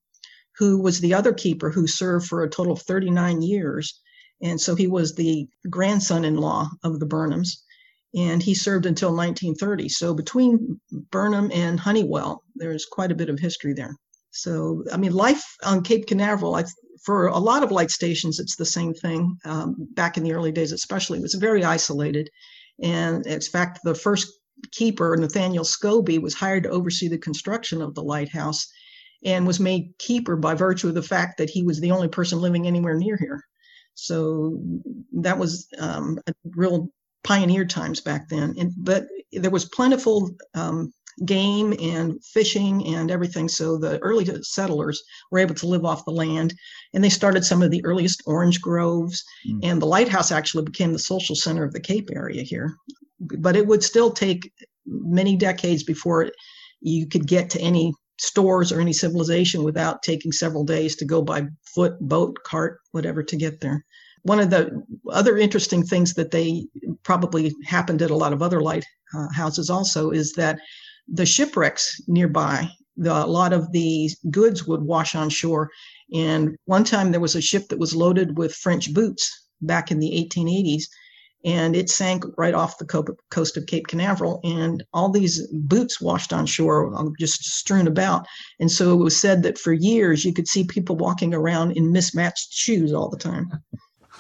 S5: who was the other keeper who served for a total of 39 years. And so he was the grandson-in-law of the Burnhams and he served until 1930. So between Burnham and Honeywell, there's quite a bit of history there. So, I mean, life on Cape Canaveral, I, for a lot of light stations, it's the same thing. Um, back in the early days, especially, it was very isolated. And in fact, the first keeper, Nathaniel Scobie, was hired to oversee the construction of the lighthouse and was made keeper by virtue of the fact that he was the only person living anywhere near here. So that was um, a real pioneer times back then. And, but there was plentiful um, game and fishing and everything. So the early settlers were able to live off the land and they started some of the earliest orange groves. Mm. And the lighthouse actually became the social center of the Cape area here. But it would still take many decades before you could get to any stores or any civilization without taking several days to go by foot, boat, cart, whatever to get there one of the other interesting things that they probably happened at a lot of other lighthouses uh, also is that the shipwrecks nearby, the, a lot of the goods would wash on shore. And one time there was a ship that was loaded with French boots back in the 1880s, and it sank right off the coast of Cape Canaveral. And all these boots washed on shore, um, just strewn about. And so it was said that for years you could see people walking around in mismatched shoes all the time.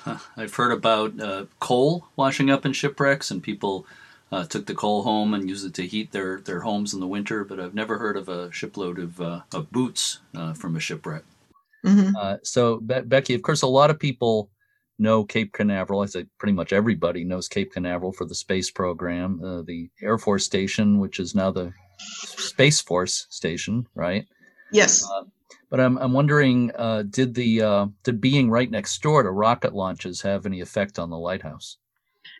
S8: I've heard about uh, coal washing up in shipwrecks, and people uh, took the coal home and used it to heat their, their homes in the winter. But I've never heard of a shipload of, uh, of boots uh, from a shipwreck.
S5: Mhm.
S1: Uh, so, Be- Becky, of course, a lot of people know Cape Canaveral. I say pretty much everybody knows Cape Canaveral for the space program, uh, the Air Force Station, which is now the Space Force Station, right?
S5: Yes.
S1: But I'm I'm wondering, uh, did the uh, did being right next door to rocket launches have any effect on the lighthouse?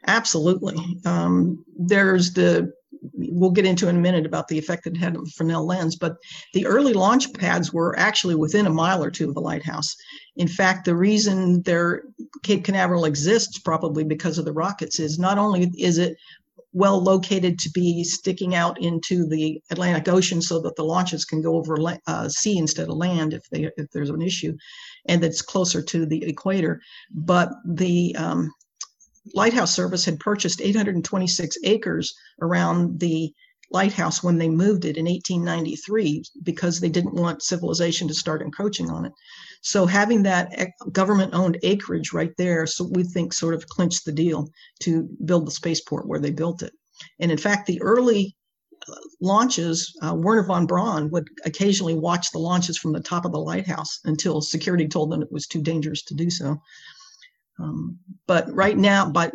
S5: Absolutely. Um, there's the, we'll get into in a minute about the effect it had on the Fresnel lens, but the early launch pads were actually within a mile or two of the lighthouse. In fact, the reason their Cape Canaveral exists probably because of the rockets is not only is it well located to be sticking out into the Atlantic Ocean so that the launches can go over uh, sea instead of land if they if there's an issue, and it's closer to the equator. But the um, Lighthouse Service had purchased 826 acres around the lighthouse when they moved it in 1893 because they didn't want civilization to start encroaching on it. So having that government owned acreage right there, so we think sort of clinched the deal to build the spaceport where they built it. And in fact, the early uh, launches, uh, Wernher von Braun would occasionally watch the launches from the top of the lighthouse until security told them it was too dangerous to do so. Um, but right now, but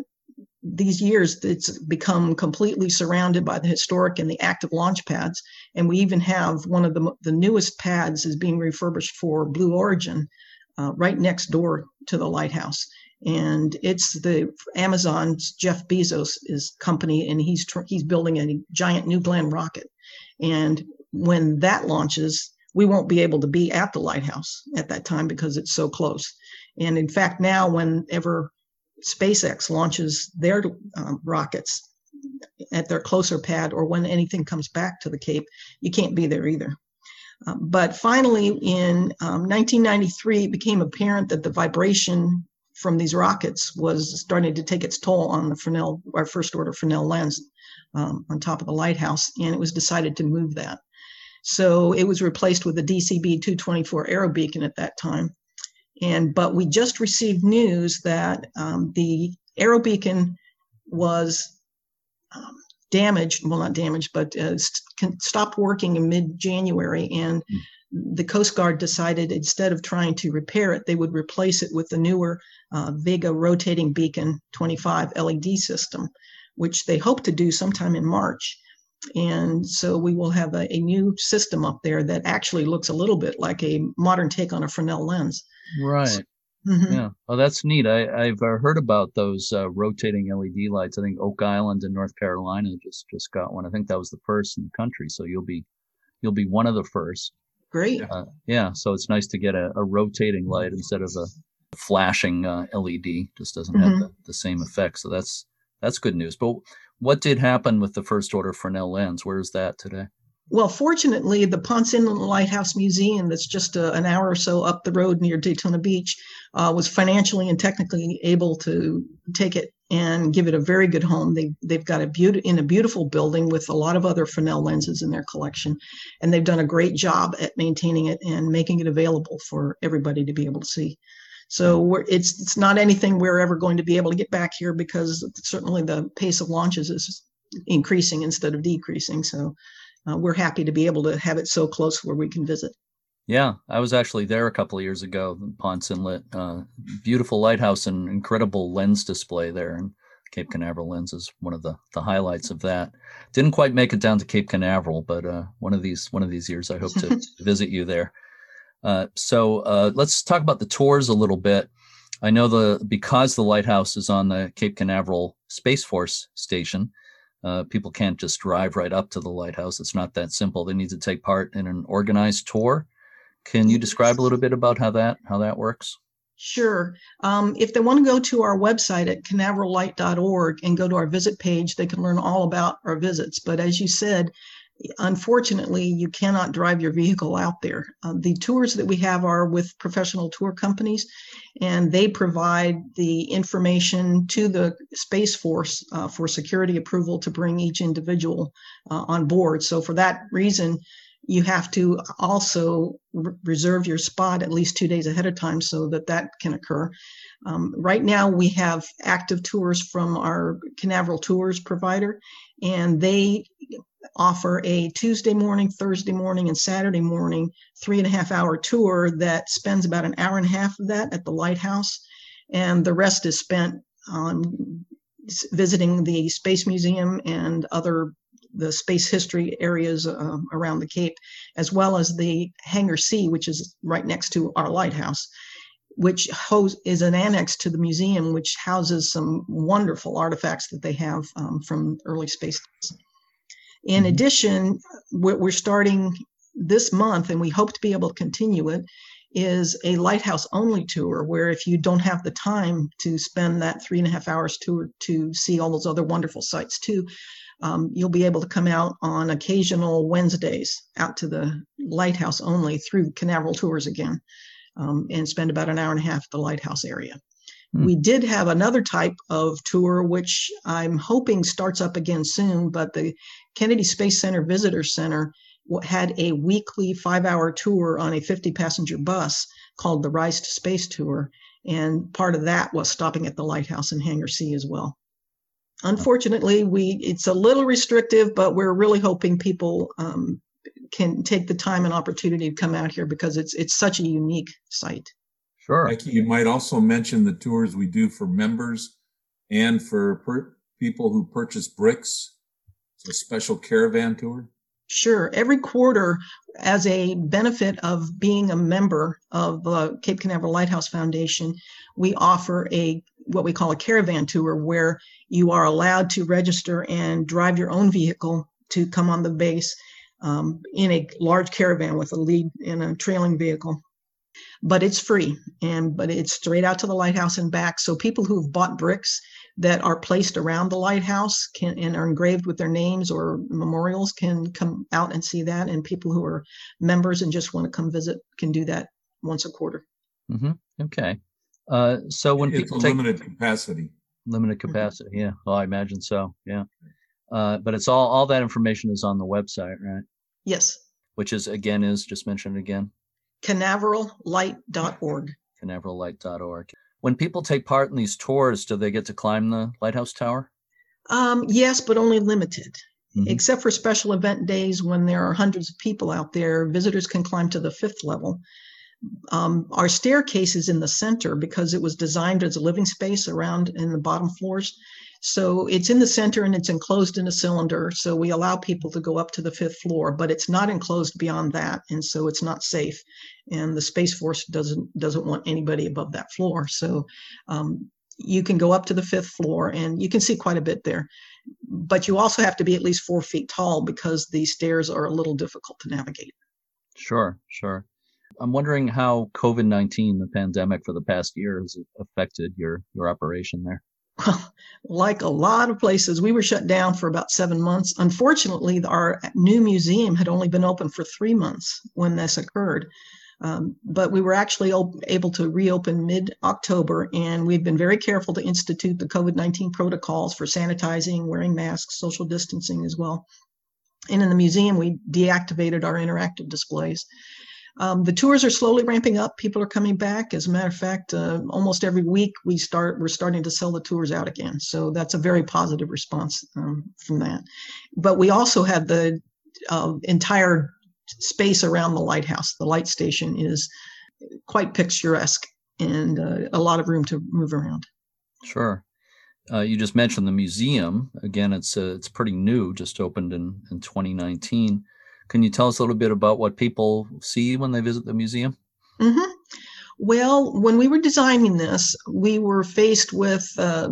S5: these years, it's become completely surrounded by the historic and the active launch pads. And we even have one of the, the newest pads is being refurbished for Blue Origin uh, right next door to the lighthouse. And it's the Amazon's Jeff Bezos' is company, and he's tr- he's building a giant New Glenn rocket. And when that launches, we won't be able to be at the lighthouse at that time because it's so close. And in fact, now whenever SpaceX launches their um, rockets at their closer pad or when anything comes back to the Cape, you can't be there either. Um, but finally, in um, 1993, it became apparent that the vibration from these rockets was starting to take its toll on the Fresnel, our first order Fresnel lens um, on top of the lighthouse, and it was decided to move that. So it was replaced with a DCB 224 aero beacon at that time. And but we just received news that um, the aero beacon was um, damaged. Well, not damaged, but uh, st- stopped working in mid-January, and mm. the Coast Guard decided instead of trying to repair it, they would replace it with the newer uh, Vega rotating beacon 25 LED system, which they hope to do sometime in March. And so we will have a, a new system up there that actually looks a little bit like a modern take on a Fresnel lens.
S1: Right. Mm-hmm. Yeah. Oh, that's neat. I, have uh, heard about those uh, rotating LED lights. I think Oak Island in North Carolina just just got one. I think that was the first in the country. So you'll be you'll be one of the first.
S5: Great.
S1: Uh, yeah. So it's nice to get a, a rotating light instead of a flashing uh, LED. Just doesn't mm-hmm. have the, the same effect. So that's that's good news. But what did happen with the first order Fresnel lens? Where is that today?
S5: Well, fortunately, the Ponce Inlet Lighthouse Museum, that's just a, an hour or so up the road near Daytona Beach, uh, was financially and technically able to take it and give it a very good home. They, they've got a beauty in a beautiful building with a lot of other Fresnel lenses in their collection, and they've done a great job at maintaining it and making it available for everybody to be able to see. So it's it's not anything we're ever going to be able to get back here because certainly the pace of launches is increasing instead of decreasing. So uh, we're happy to be able to have it so close where we can visit.
S1: Yeah, I was actually there a couple of years ago. Ponce Inlet, uh, beautiful lighthouse and incredible lens display there, and Cape Canaveral lens is one of the the highlights of that. Didn't quite make it down to Cape Canaveral, but uh, one of these one of these years, I hope to visit you there. Uh, so uh, let's talk about the tours a little bit. I know the because the lighthouse is on the Cape Canaveral Space Force station. Uh, people can't just drive right up to the lighthouse. It's not that simple. They need to take part in an organized tour. Can you describe a little bit about how that how that works?
S5: Sure. Um, if they want to go to our website at canaverallight.org and go to our visit page, they can learn all about our visits. But as you said, unfortunately, you cannot drive your vehicle out there. Uh, the tours that we have are with professional tour companies, and they provide the information to the Space Force uh, for security approval to bring each individual uh, on board. So, for that reason, you have to also re- reserve your spot at least two days ahead of time so that that can occur. Um, right now, we have active tours from our Canaveral Tours provider, and they offer a Tuesday morning, Thursday morning, and Saturday morning three and a half hour tour that spends about an hour and a half of that at the lighthouse, and the rest is spent on visiting the Space Museum and other the space history areas uh, around the Cape, as well as the Hangar C, which is right next to our lighthouse, which is an annex to the museum, which houses some wonderful artifacts that they have um, from early space. In mm-hmm. addition, what we're starting this month, and we hope to be able to continue it, is a lighthouse only tour where if you don't have the time to spend that three and a half hours tour to see all those other wonderful sites too, um, you'll be able to come out on occasional Wednesdays out to the lighthouse only through Canaveral Tours again um, and spend about an hour and a half at the lighthouse area. Hmm. We did have another type of tour, which I'm hoping starts up again soon, but the Kennedy Space Center Visitor Center had a weekly five hour tour on a 50 passenger bus called the Rise to Space Tour. And part of that was stopping at the lighthouse in Hangar C as well unfortunately, we it's a little restrictive, but we're really hoping people um, can take the time and opportunity to come out here because it's it's such a unique site.
S7: Sure.
S6: Becky, you might also mention the tours we do for members and for per- people who purchase bricks. It's a special caravan tour.
S5: Sure. Every quarter, as a benefit of being a member of the Cape Canaveral Lighthouse Foundation, we offer a what we call a caravan tour where you are allowed to register and drive your own vehicle to come on the base um, in a large caravan with a lead in a trailing vehicle. But it's free and but it's straight out to the lighthouse and back. So people who've bought bricks that are placed around the lighthouse can and are engraved with their names or memorials can come out and see that and people who are members and just want to come visit can do that once a quarter.
S7: Mm-hmm. okay uh, so when
S6: it's
S7: people take
S6: limited capacity,
S7: limited mm-hmm. capacity, yeah, well, I imagine so, yeah. Uh, but it's all all that information is on the website, right?
S5: Yes.
S7: Which is again is just mentioned again.
S5: Canaverallight.org.
S7: Canaverallight.org. When people take part in these tours, do they get to climb the lighthouse tower?
S5: Um, yes, but only limited. Mm-hmm. Except for special event days when there are hundreds of people out there, visitors can climb to the fifth level. Um, our staircase is in the center because it was designed as a living space around in the bottom floors. So it's in the center and it's enclosed in a cylinder. So we allow people to go up to the fifth floor, but it's not enclosed beyond that, and so it's not safe. And the Space Force doesn't doesn't want anybody above that floor. So um, you can go up to the fifth floor and you can see quite a bit there. But you also have to be at least four feet tall because the stairs are a little difficult to navigate.
S7: Sure, sure. I'm wondering how COVID 19, the pandemic for the past year, has affected your, your operation there.
S5: Well, like a lot of places, we were shut down for about seven months. Unfortunately, our new museum had only been open for three months when this occurred. Um, but we were actually able to reopen mid October, and we've been very careful to institute the COVID 19 protocols for sanitizing, wearing masks, social distancing as well. And in the museum, we deactivated our interactive displays. Um, the tours are slowly ramping up. People are coming back. As a matter of fact, uh, almost every week we start we're starting to sell the tours out again. So that's a very positive response um, from that. But we also have the uh, entire space around the lighthouse. The light station is quite picturesque and uh, a lot of room to move around.
S7: Sure. Uh, you just mentioned the museum. Again, it's uh, it's pretty new, just opened in in 2019. Can you tell us a little bit about what people see when they visit the museum?
S5: Mm-hmm. Well, when we were designing this, we were faced with uh,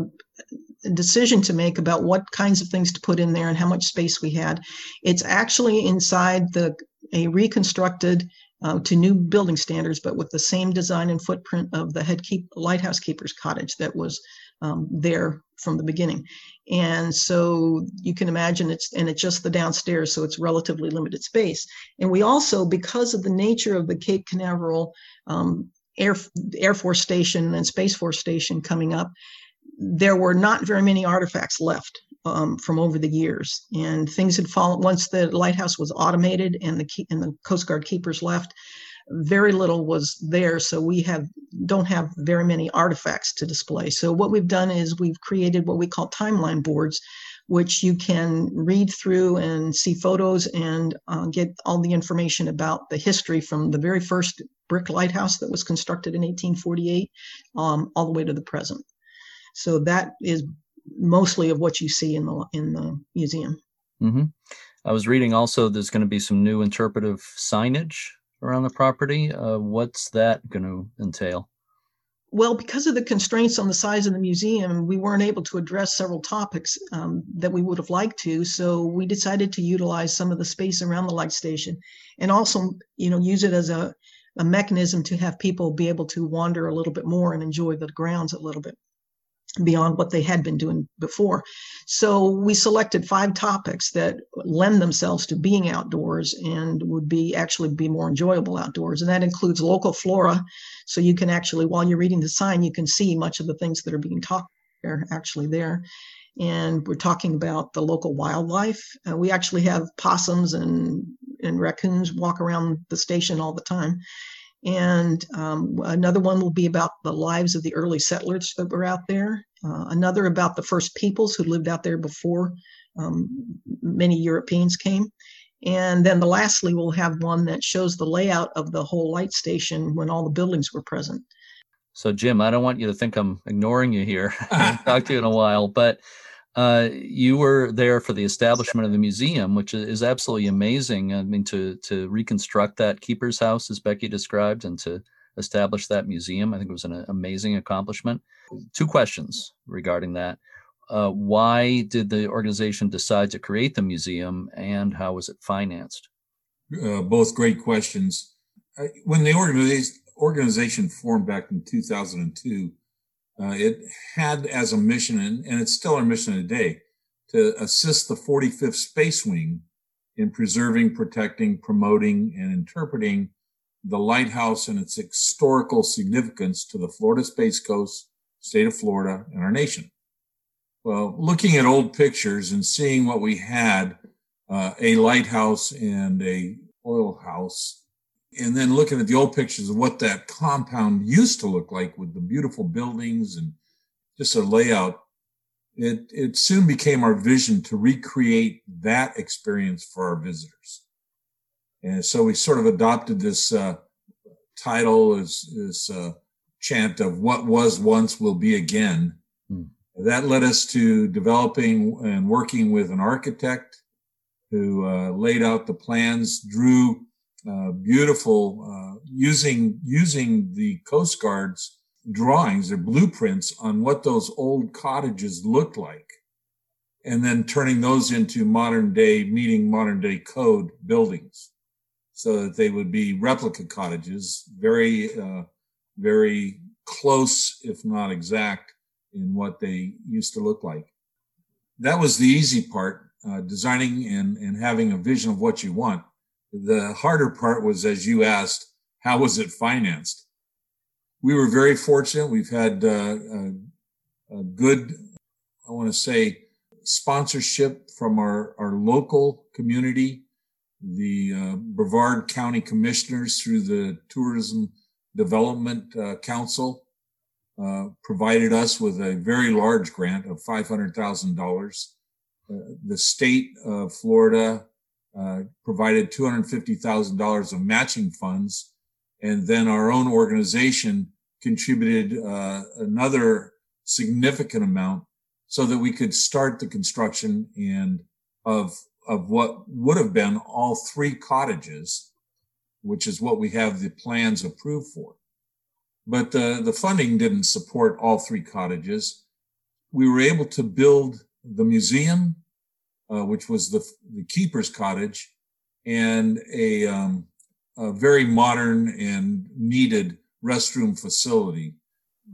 S5: a decision to make about what kinds of things to put in there and how much space we had. It's actually inside the a reconstructed uh, to new building standards, but with the same design and footprint of the head keep lighthouse keeper's cottage that was um, there from the beginning. And so you can imagine it's, and it's just the downstairs, so it's relatively limited space. And we also, because of the nature of the Cape Canaveral um, Air, Air Force Station and Space Force Station coming up, there were not very many artifacts left um, from over the years, and things had fallen once the lighthouse was automated and the and the Coast Guard keepers left. Very little was there, so we have don't have very many artifacts to display. So what we've done is we've created what we call timeline boards, which you can read through and see photos and uh, get all the information about the history from the very first brick lighthouse that was constructed in 1848 um, all the way to the present. So that is mostly of what you see in the in the museum.
S7: Mm-hmm. I was reading also there's going to be some new interpretive signage around the property. Uh, what's that going to entail?
S5: Well, because of the constraints on the size of the museum, we weren't able to address several topics um, that we would have liked to. So we decided to utilize some of the space around the light station, and also, you know, use it as a, a mechanism to have people be able to wander a little bit more and enjoy the grounds a little bit beyond what they had been doing before. So we selected five topics that lend themselves to being outdoors and would be actually be more enjoyable outdoors. And that includes local flora. So you can actually, while you're reading the sign, you can see much of the things that are being talked there actually there. And we're talking about the local wildlife. Uh, we actually have possums and, and raccoons walk around the station all the time. And um, another one will be about the lives of the early settlers that were out there. Uh, another about the first peoples who lived out there before um, many Europeans came. And then the lastly, we'll have one that shows the layout of the whole light station when all the buildings were present.
S7: So, Jim, I don't want you to think I'm ignoring you here. I'll talk to you in a while, but uh, you were there for the establishment of the museum, which is absolutely amazing. I mean, to to reconstruct that keeper's house, as Becky described, and to establish that museum, I think it was an amazing accomplishment. Two questions regarding that: uh, Why did the organization decide to create the museum, and how was it financed?
S6: Uh, both great questions. When the organization organization formed back in 2002 uh, it had as a mission, and, and it's still our mission today, to assist the 45th Space Wing in preserving, protecting, promoting, and interpreting the lighthouse and its historical significance to the Florida Space Coast, state of Florida, and our nation. Well, looking at old pictures and seeing what we had, uh, a lighthouse and a oil house and then looking at the old pictures of what that compound used to look like with the beautiful buildings and just a layout, it, it soon became our vision to recreate that experience for our visitors. And so we sort of adopted this uh, title as this uh, chant of what was once will be again. Hmm. That led us to developing and working with an architect who uh, laid out the plans, drew uh, beautiful uh, using using the Coast Guard's drawings or blueprints on what those old cottages looked like, and then turning those into modern day meeting modern day code buildings, so that they would be replica cottages, very uh, very close, if not exact, in what they used to look like. That was the easy part, uh, designing and, and having a vision of what you want the harder part was, as you asked, how was it financed? We were very fortunate. We've had uh, a, a good, I want to say, sponsorship from our, our local community, the uh, Brevard County Commissioners through the Tourism Development uh, Council uh, provided us with a very large grant of $500,000. Uh, the state of Florida uh, provided $250,000 of matching funds. And then our own organization contributed uh, another significant amount so that we could start the construction and of, of what would have been all three cottages, which is what we have the plans approved for. But the, the funding didn't support all three cottages. We were able to build the museum uh, which was the, the keeper's cottage, and a, um, a very modern and needed restroom facility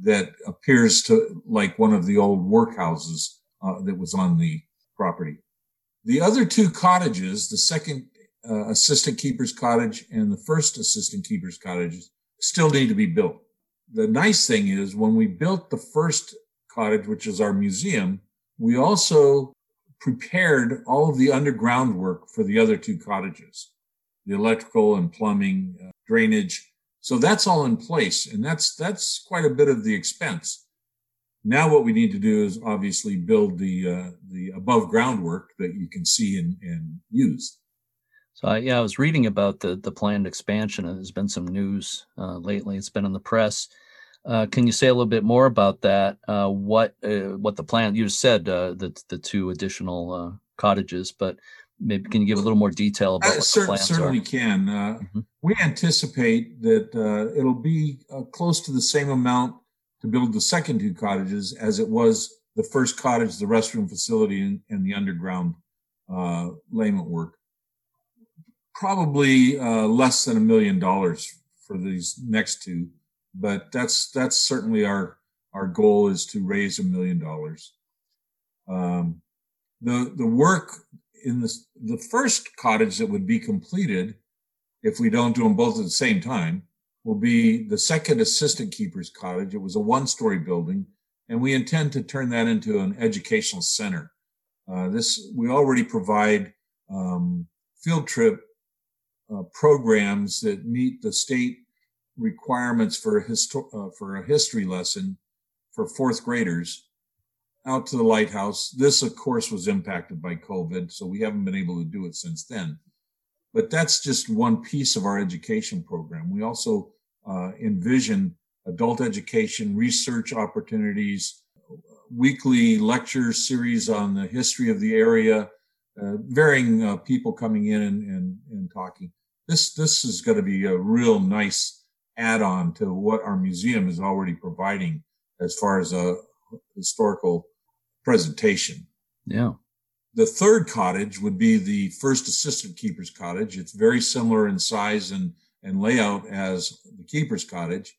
S6: that appears to like one of the old workhouses uh, that was on the property. The other two cottages, the second uh, assistant keeper's cottage and the first assistant keeper's cottage, still need to be built. The nice thing is when we built the first cottage, which is our museum, we also prepared all of the underground work for the other two cottages, the electrical and plumbing, uh, drainage. So that's all in place, and that's that's quite a bit of the expense. Now, what we need to do is obviously build the uh, the above ground work that you can see and, and use.
S1: So I, yeah, I was reading about the the planned expansion, and there's been some news uh, lately. It's been in the press. Uh, can you say a little bit more about that? Uh, what uh, what the plan? You said uh, the the two additional uh, cottages, but maybe can you give a little more detail about what the plans
S6: certainly
S1: are?
S6: can.
S1: Mm-hmm.
S6: We anticipate that it'll be close to the same amount to build the second two cottages as it was the first cottage, the restroom facility, and, and the underground layment work probably uh, less than a million dollars for these next two, but that's that's certainly our our goal is to raise a million dollars. Um, the the work in the the first cottage that would be completed, if we don't do them both at the same time, will be the second assistant keeper's cottage. It was a one story building, and we intend to turn that into an educational center. Uh, this we already provide um, field trip uh, programs that meet the state requirements for a, histo- uh, for a history lesson for fourth graders out to the lighthouse. This, of course, was impacted by COVID, so we haven't been able to do it since then. But that's just one piece of our education program. We also uh, envision adult education, research opportunities, weekly lecture series on the history of the area, uh, varying uh, people coming in and, and, and talking this this is going to be a real nice add-on to what our museum is already providing as far as a historical presentation.
S1: Yeah.
S6: The third cottage would be the first assistant keeper's cottage. It's very similar in size and, and layout as the keeper's cottage.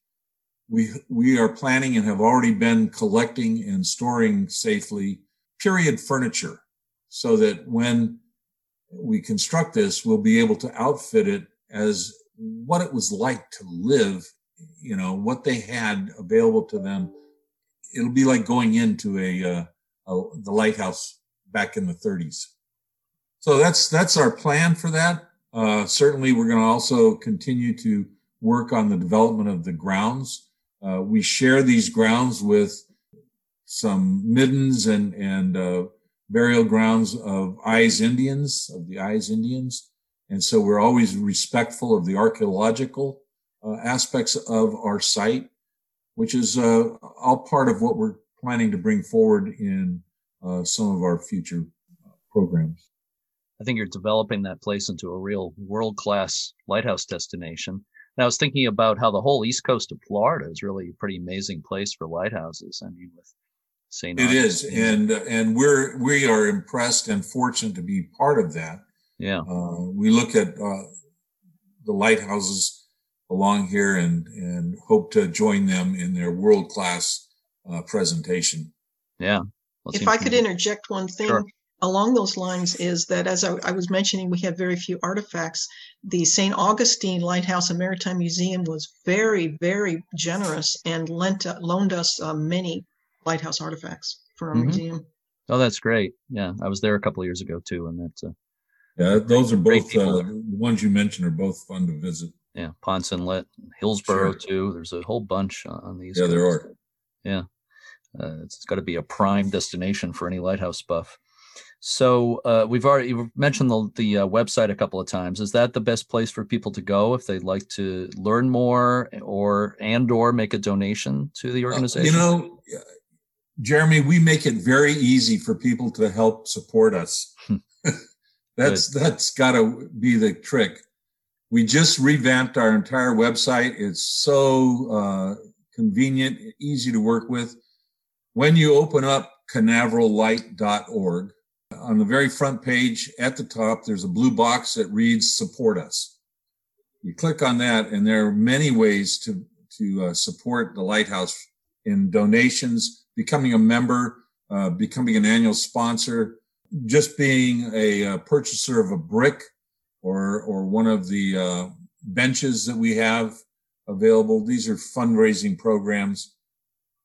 S6: We, we are planning and have already been collecting and storing safely period furniture so that when we construct this, we'll be able to outfit it as what it was like to live, you know, what they had available to them. It'll be like going into a, uh, a the lighthouse back in the 30s. So that's that's our plan for that. Uh, certainly, we're going to also continue to work on the development of the grounds. Uh, we share these grounds with some middens and and uh, burial grounds of Ais Indians, of the Ais Indians. And so we're always respectful of the archaeological uh, aspects of our site, which is uh, all part of what we're planning to bring forward in uh, some of our future programs.
S1: I think you're developing that place into a real world class lighthouse destination. And I was thinking about how the whole east coast of Florida is really a pretty amazing place for lighthouses. I mean, with St.
S6: It is, and and we're we are impressed and fortunate to be part of that.
S1: Yeah,
S6: uh, we look at uh, the lighthouses along here and and hope to join them in their world class uh, presentation.
S1: Yeah.
S5: if I could interject one thing.
S1: Sure.
S5: Along those lines, is that as I, I was mentioning, we have very few artifacts. The St. Augustine Lighthouse and Maritime Museum was very, very generous and lent loaned us uh, many lighthouse artifacts for our
S1: Mhm.
S5: museum.
S1: Oh, that's great. Yeah, I was there a couple of years ago too, and that's uh,
S6: Yeah, those are both uh, the ones you mentioned are both fun to visit.
S1: yeah, Ponce Inlet, Hillsboro
S6: Sure.
S1: too. There's a whole bunch uh, on these.
S6: Yeah, there are.
S1: Yeah, uh, it's got to be a prime destination for any lighthouse buff. So uh, we've already mentioned the the uh, website a couple of times. Is that the best place for people to go if they'd like to learn more or and or make a donation to the
S6: Uh,
S1: organization?
S6: You know, Jeremy, we make it very easy for people to help support us. That's that's got to be the trick. We just revamped our entire website. It's so uh, convenient, easy to work with. When you open up canaverallight.org, on the very front page at the top, there's a blue box that reads "Support Us." You click on that, and there are many ways to to uh, support the lighthouse in donations, becoming a member, uh, becoming an annual sponsor, just being a, uh purchaser of a brick or or one of the uh, benches that we have available. These are fundraising programs.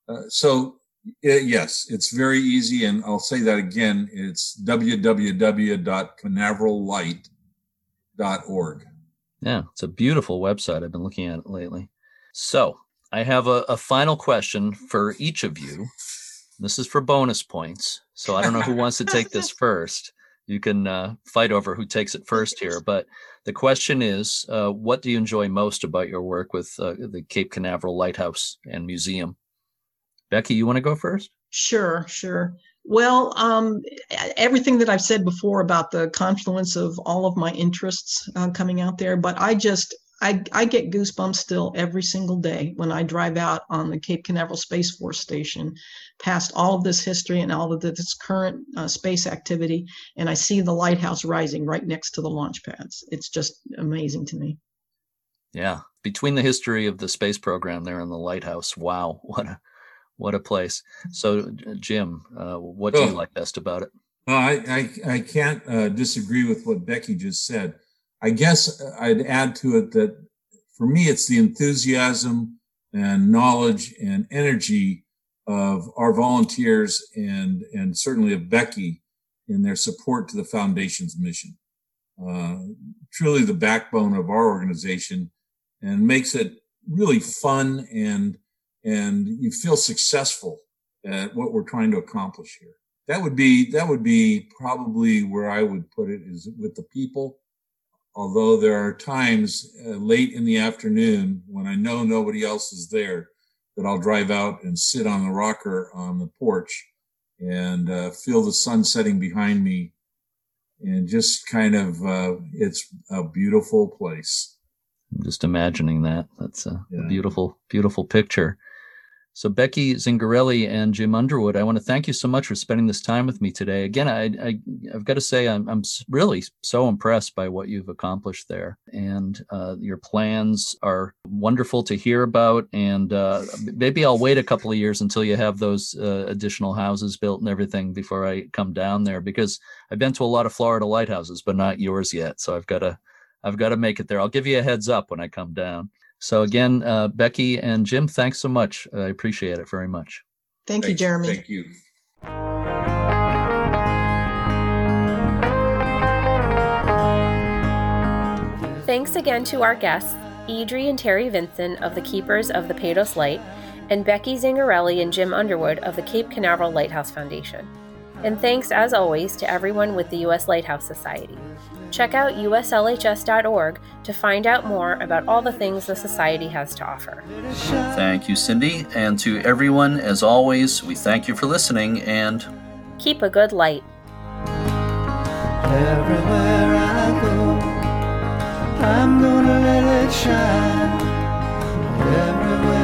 S6: Uh, so It, yes, it's very easy, and I'll say that again. It's www.canaverallight.org.
S1: Yeah, it's a beautiful website. I've been looking at it lately. So I have a, a final question for each of you. This is for bonus points. So I don't know who wants to take this first. You can uh, fight over who takes it first here. But the question is uh, what do you enjoy most about your work with uh, the Cape Canaveral Lighthouse and Museum? Becky, you want to go first?
S5: Sure, sure. Well, um, everything that I've said before about the confluence of all of my interests uh, coming out there, but I just I, I get goosebumps still every single day when I drive out on the Cape Canaveral Space Force Station, past all of this history and all of this current uh, space activity, and I see the lighthouse rising right next to the launch pads. It's just amazing to me.
S1: Yeah, between the history of the space program there and the lighthouse, wow, what a what a place. So, Jim, uh, what do you like best about it?
S6: Well, I I, I can't uh, disagree with what Becky just said. I guess I'd add to it that for me, it's the enthusiasm and knowledge and energy of our volunteers and, and certainly of Becky in their support to the foundation's mission. Uh, truly the backbone of our organization and makes it really fun and, and you feel successful at what we're trying to accomplish here. That would be, that would be probably where I would put it is with the people although there are times uh, late in the afternoon when I know nobody else is there that I'll drive out and sit on the rocker on the porch and uh, feel the sun setting behind me and just kind of uh, it's a beautiful place.
S1: I'm just imagining that. That's a, yeah. a beautiful beautiful picture so, Becky Zingarelli and Jim Underwood, I want to thank you so much for spending this time with me today. Again, I, I, have got to say, I'm, I'm really so impressed by what you've accomplished there. And uh, your plans are wonderful to hear about. And uh, maybe I'll wait a couple of years until you have those uh, additional houses built and everything before I come down there because I've been to a lot of Florida lighthouses, but not yours yet. So, I've got to. I've got to make it there. I'll give you a heads up when I come down. So again, uh, Becky and Jim, thanks so much. I appreciate it very much.
S5: Thank Thanks. you, Jeremy.
S6: Thank you.
S2: Thanks again to our guests, Idri and Terry Vinson of the Keepers of the Patos Light, and Becky Zingarelli and Jim Underwood of the Cape Canaveral Lighthouse Foundation. And thanks, as always, to everyone with the U.S. Lighthouse Society. Check out uslhs.org to find out more about all the things the Society has to offer.
S9: Thank you, Cindy. And to everyone, as always, we thank you for listening and
S2: keep a good light. Everywhere I go, I'm gonna let it shine. Every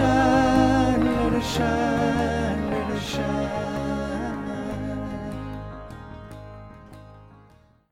S2: shine.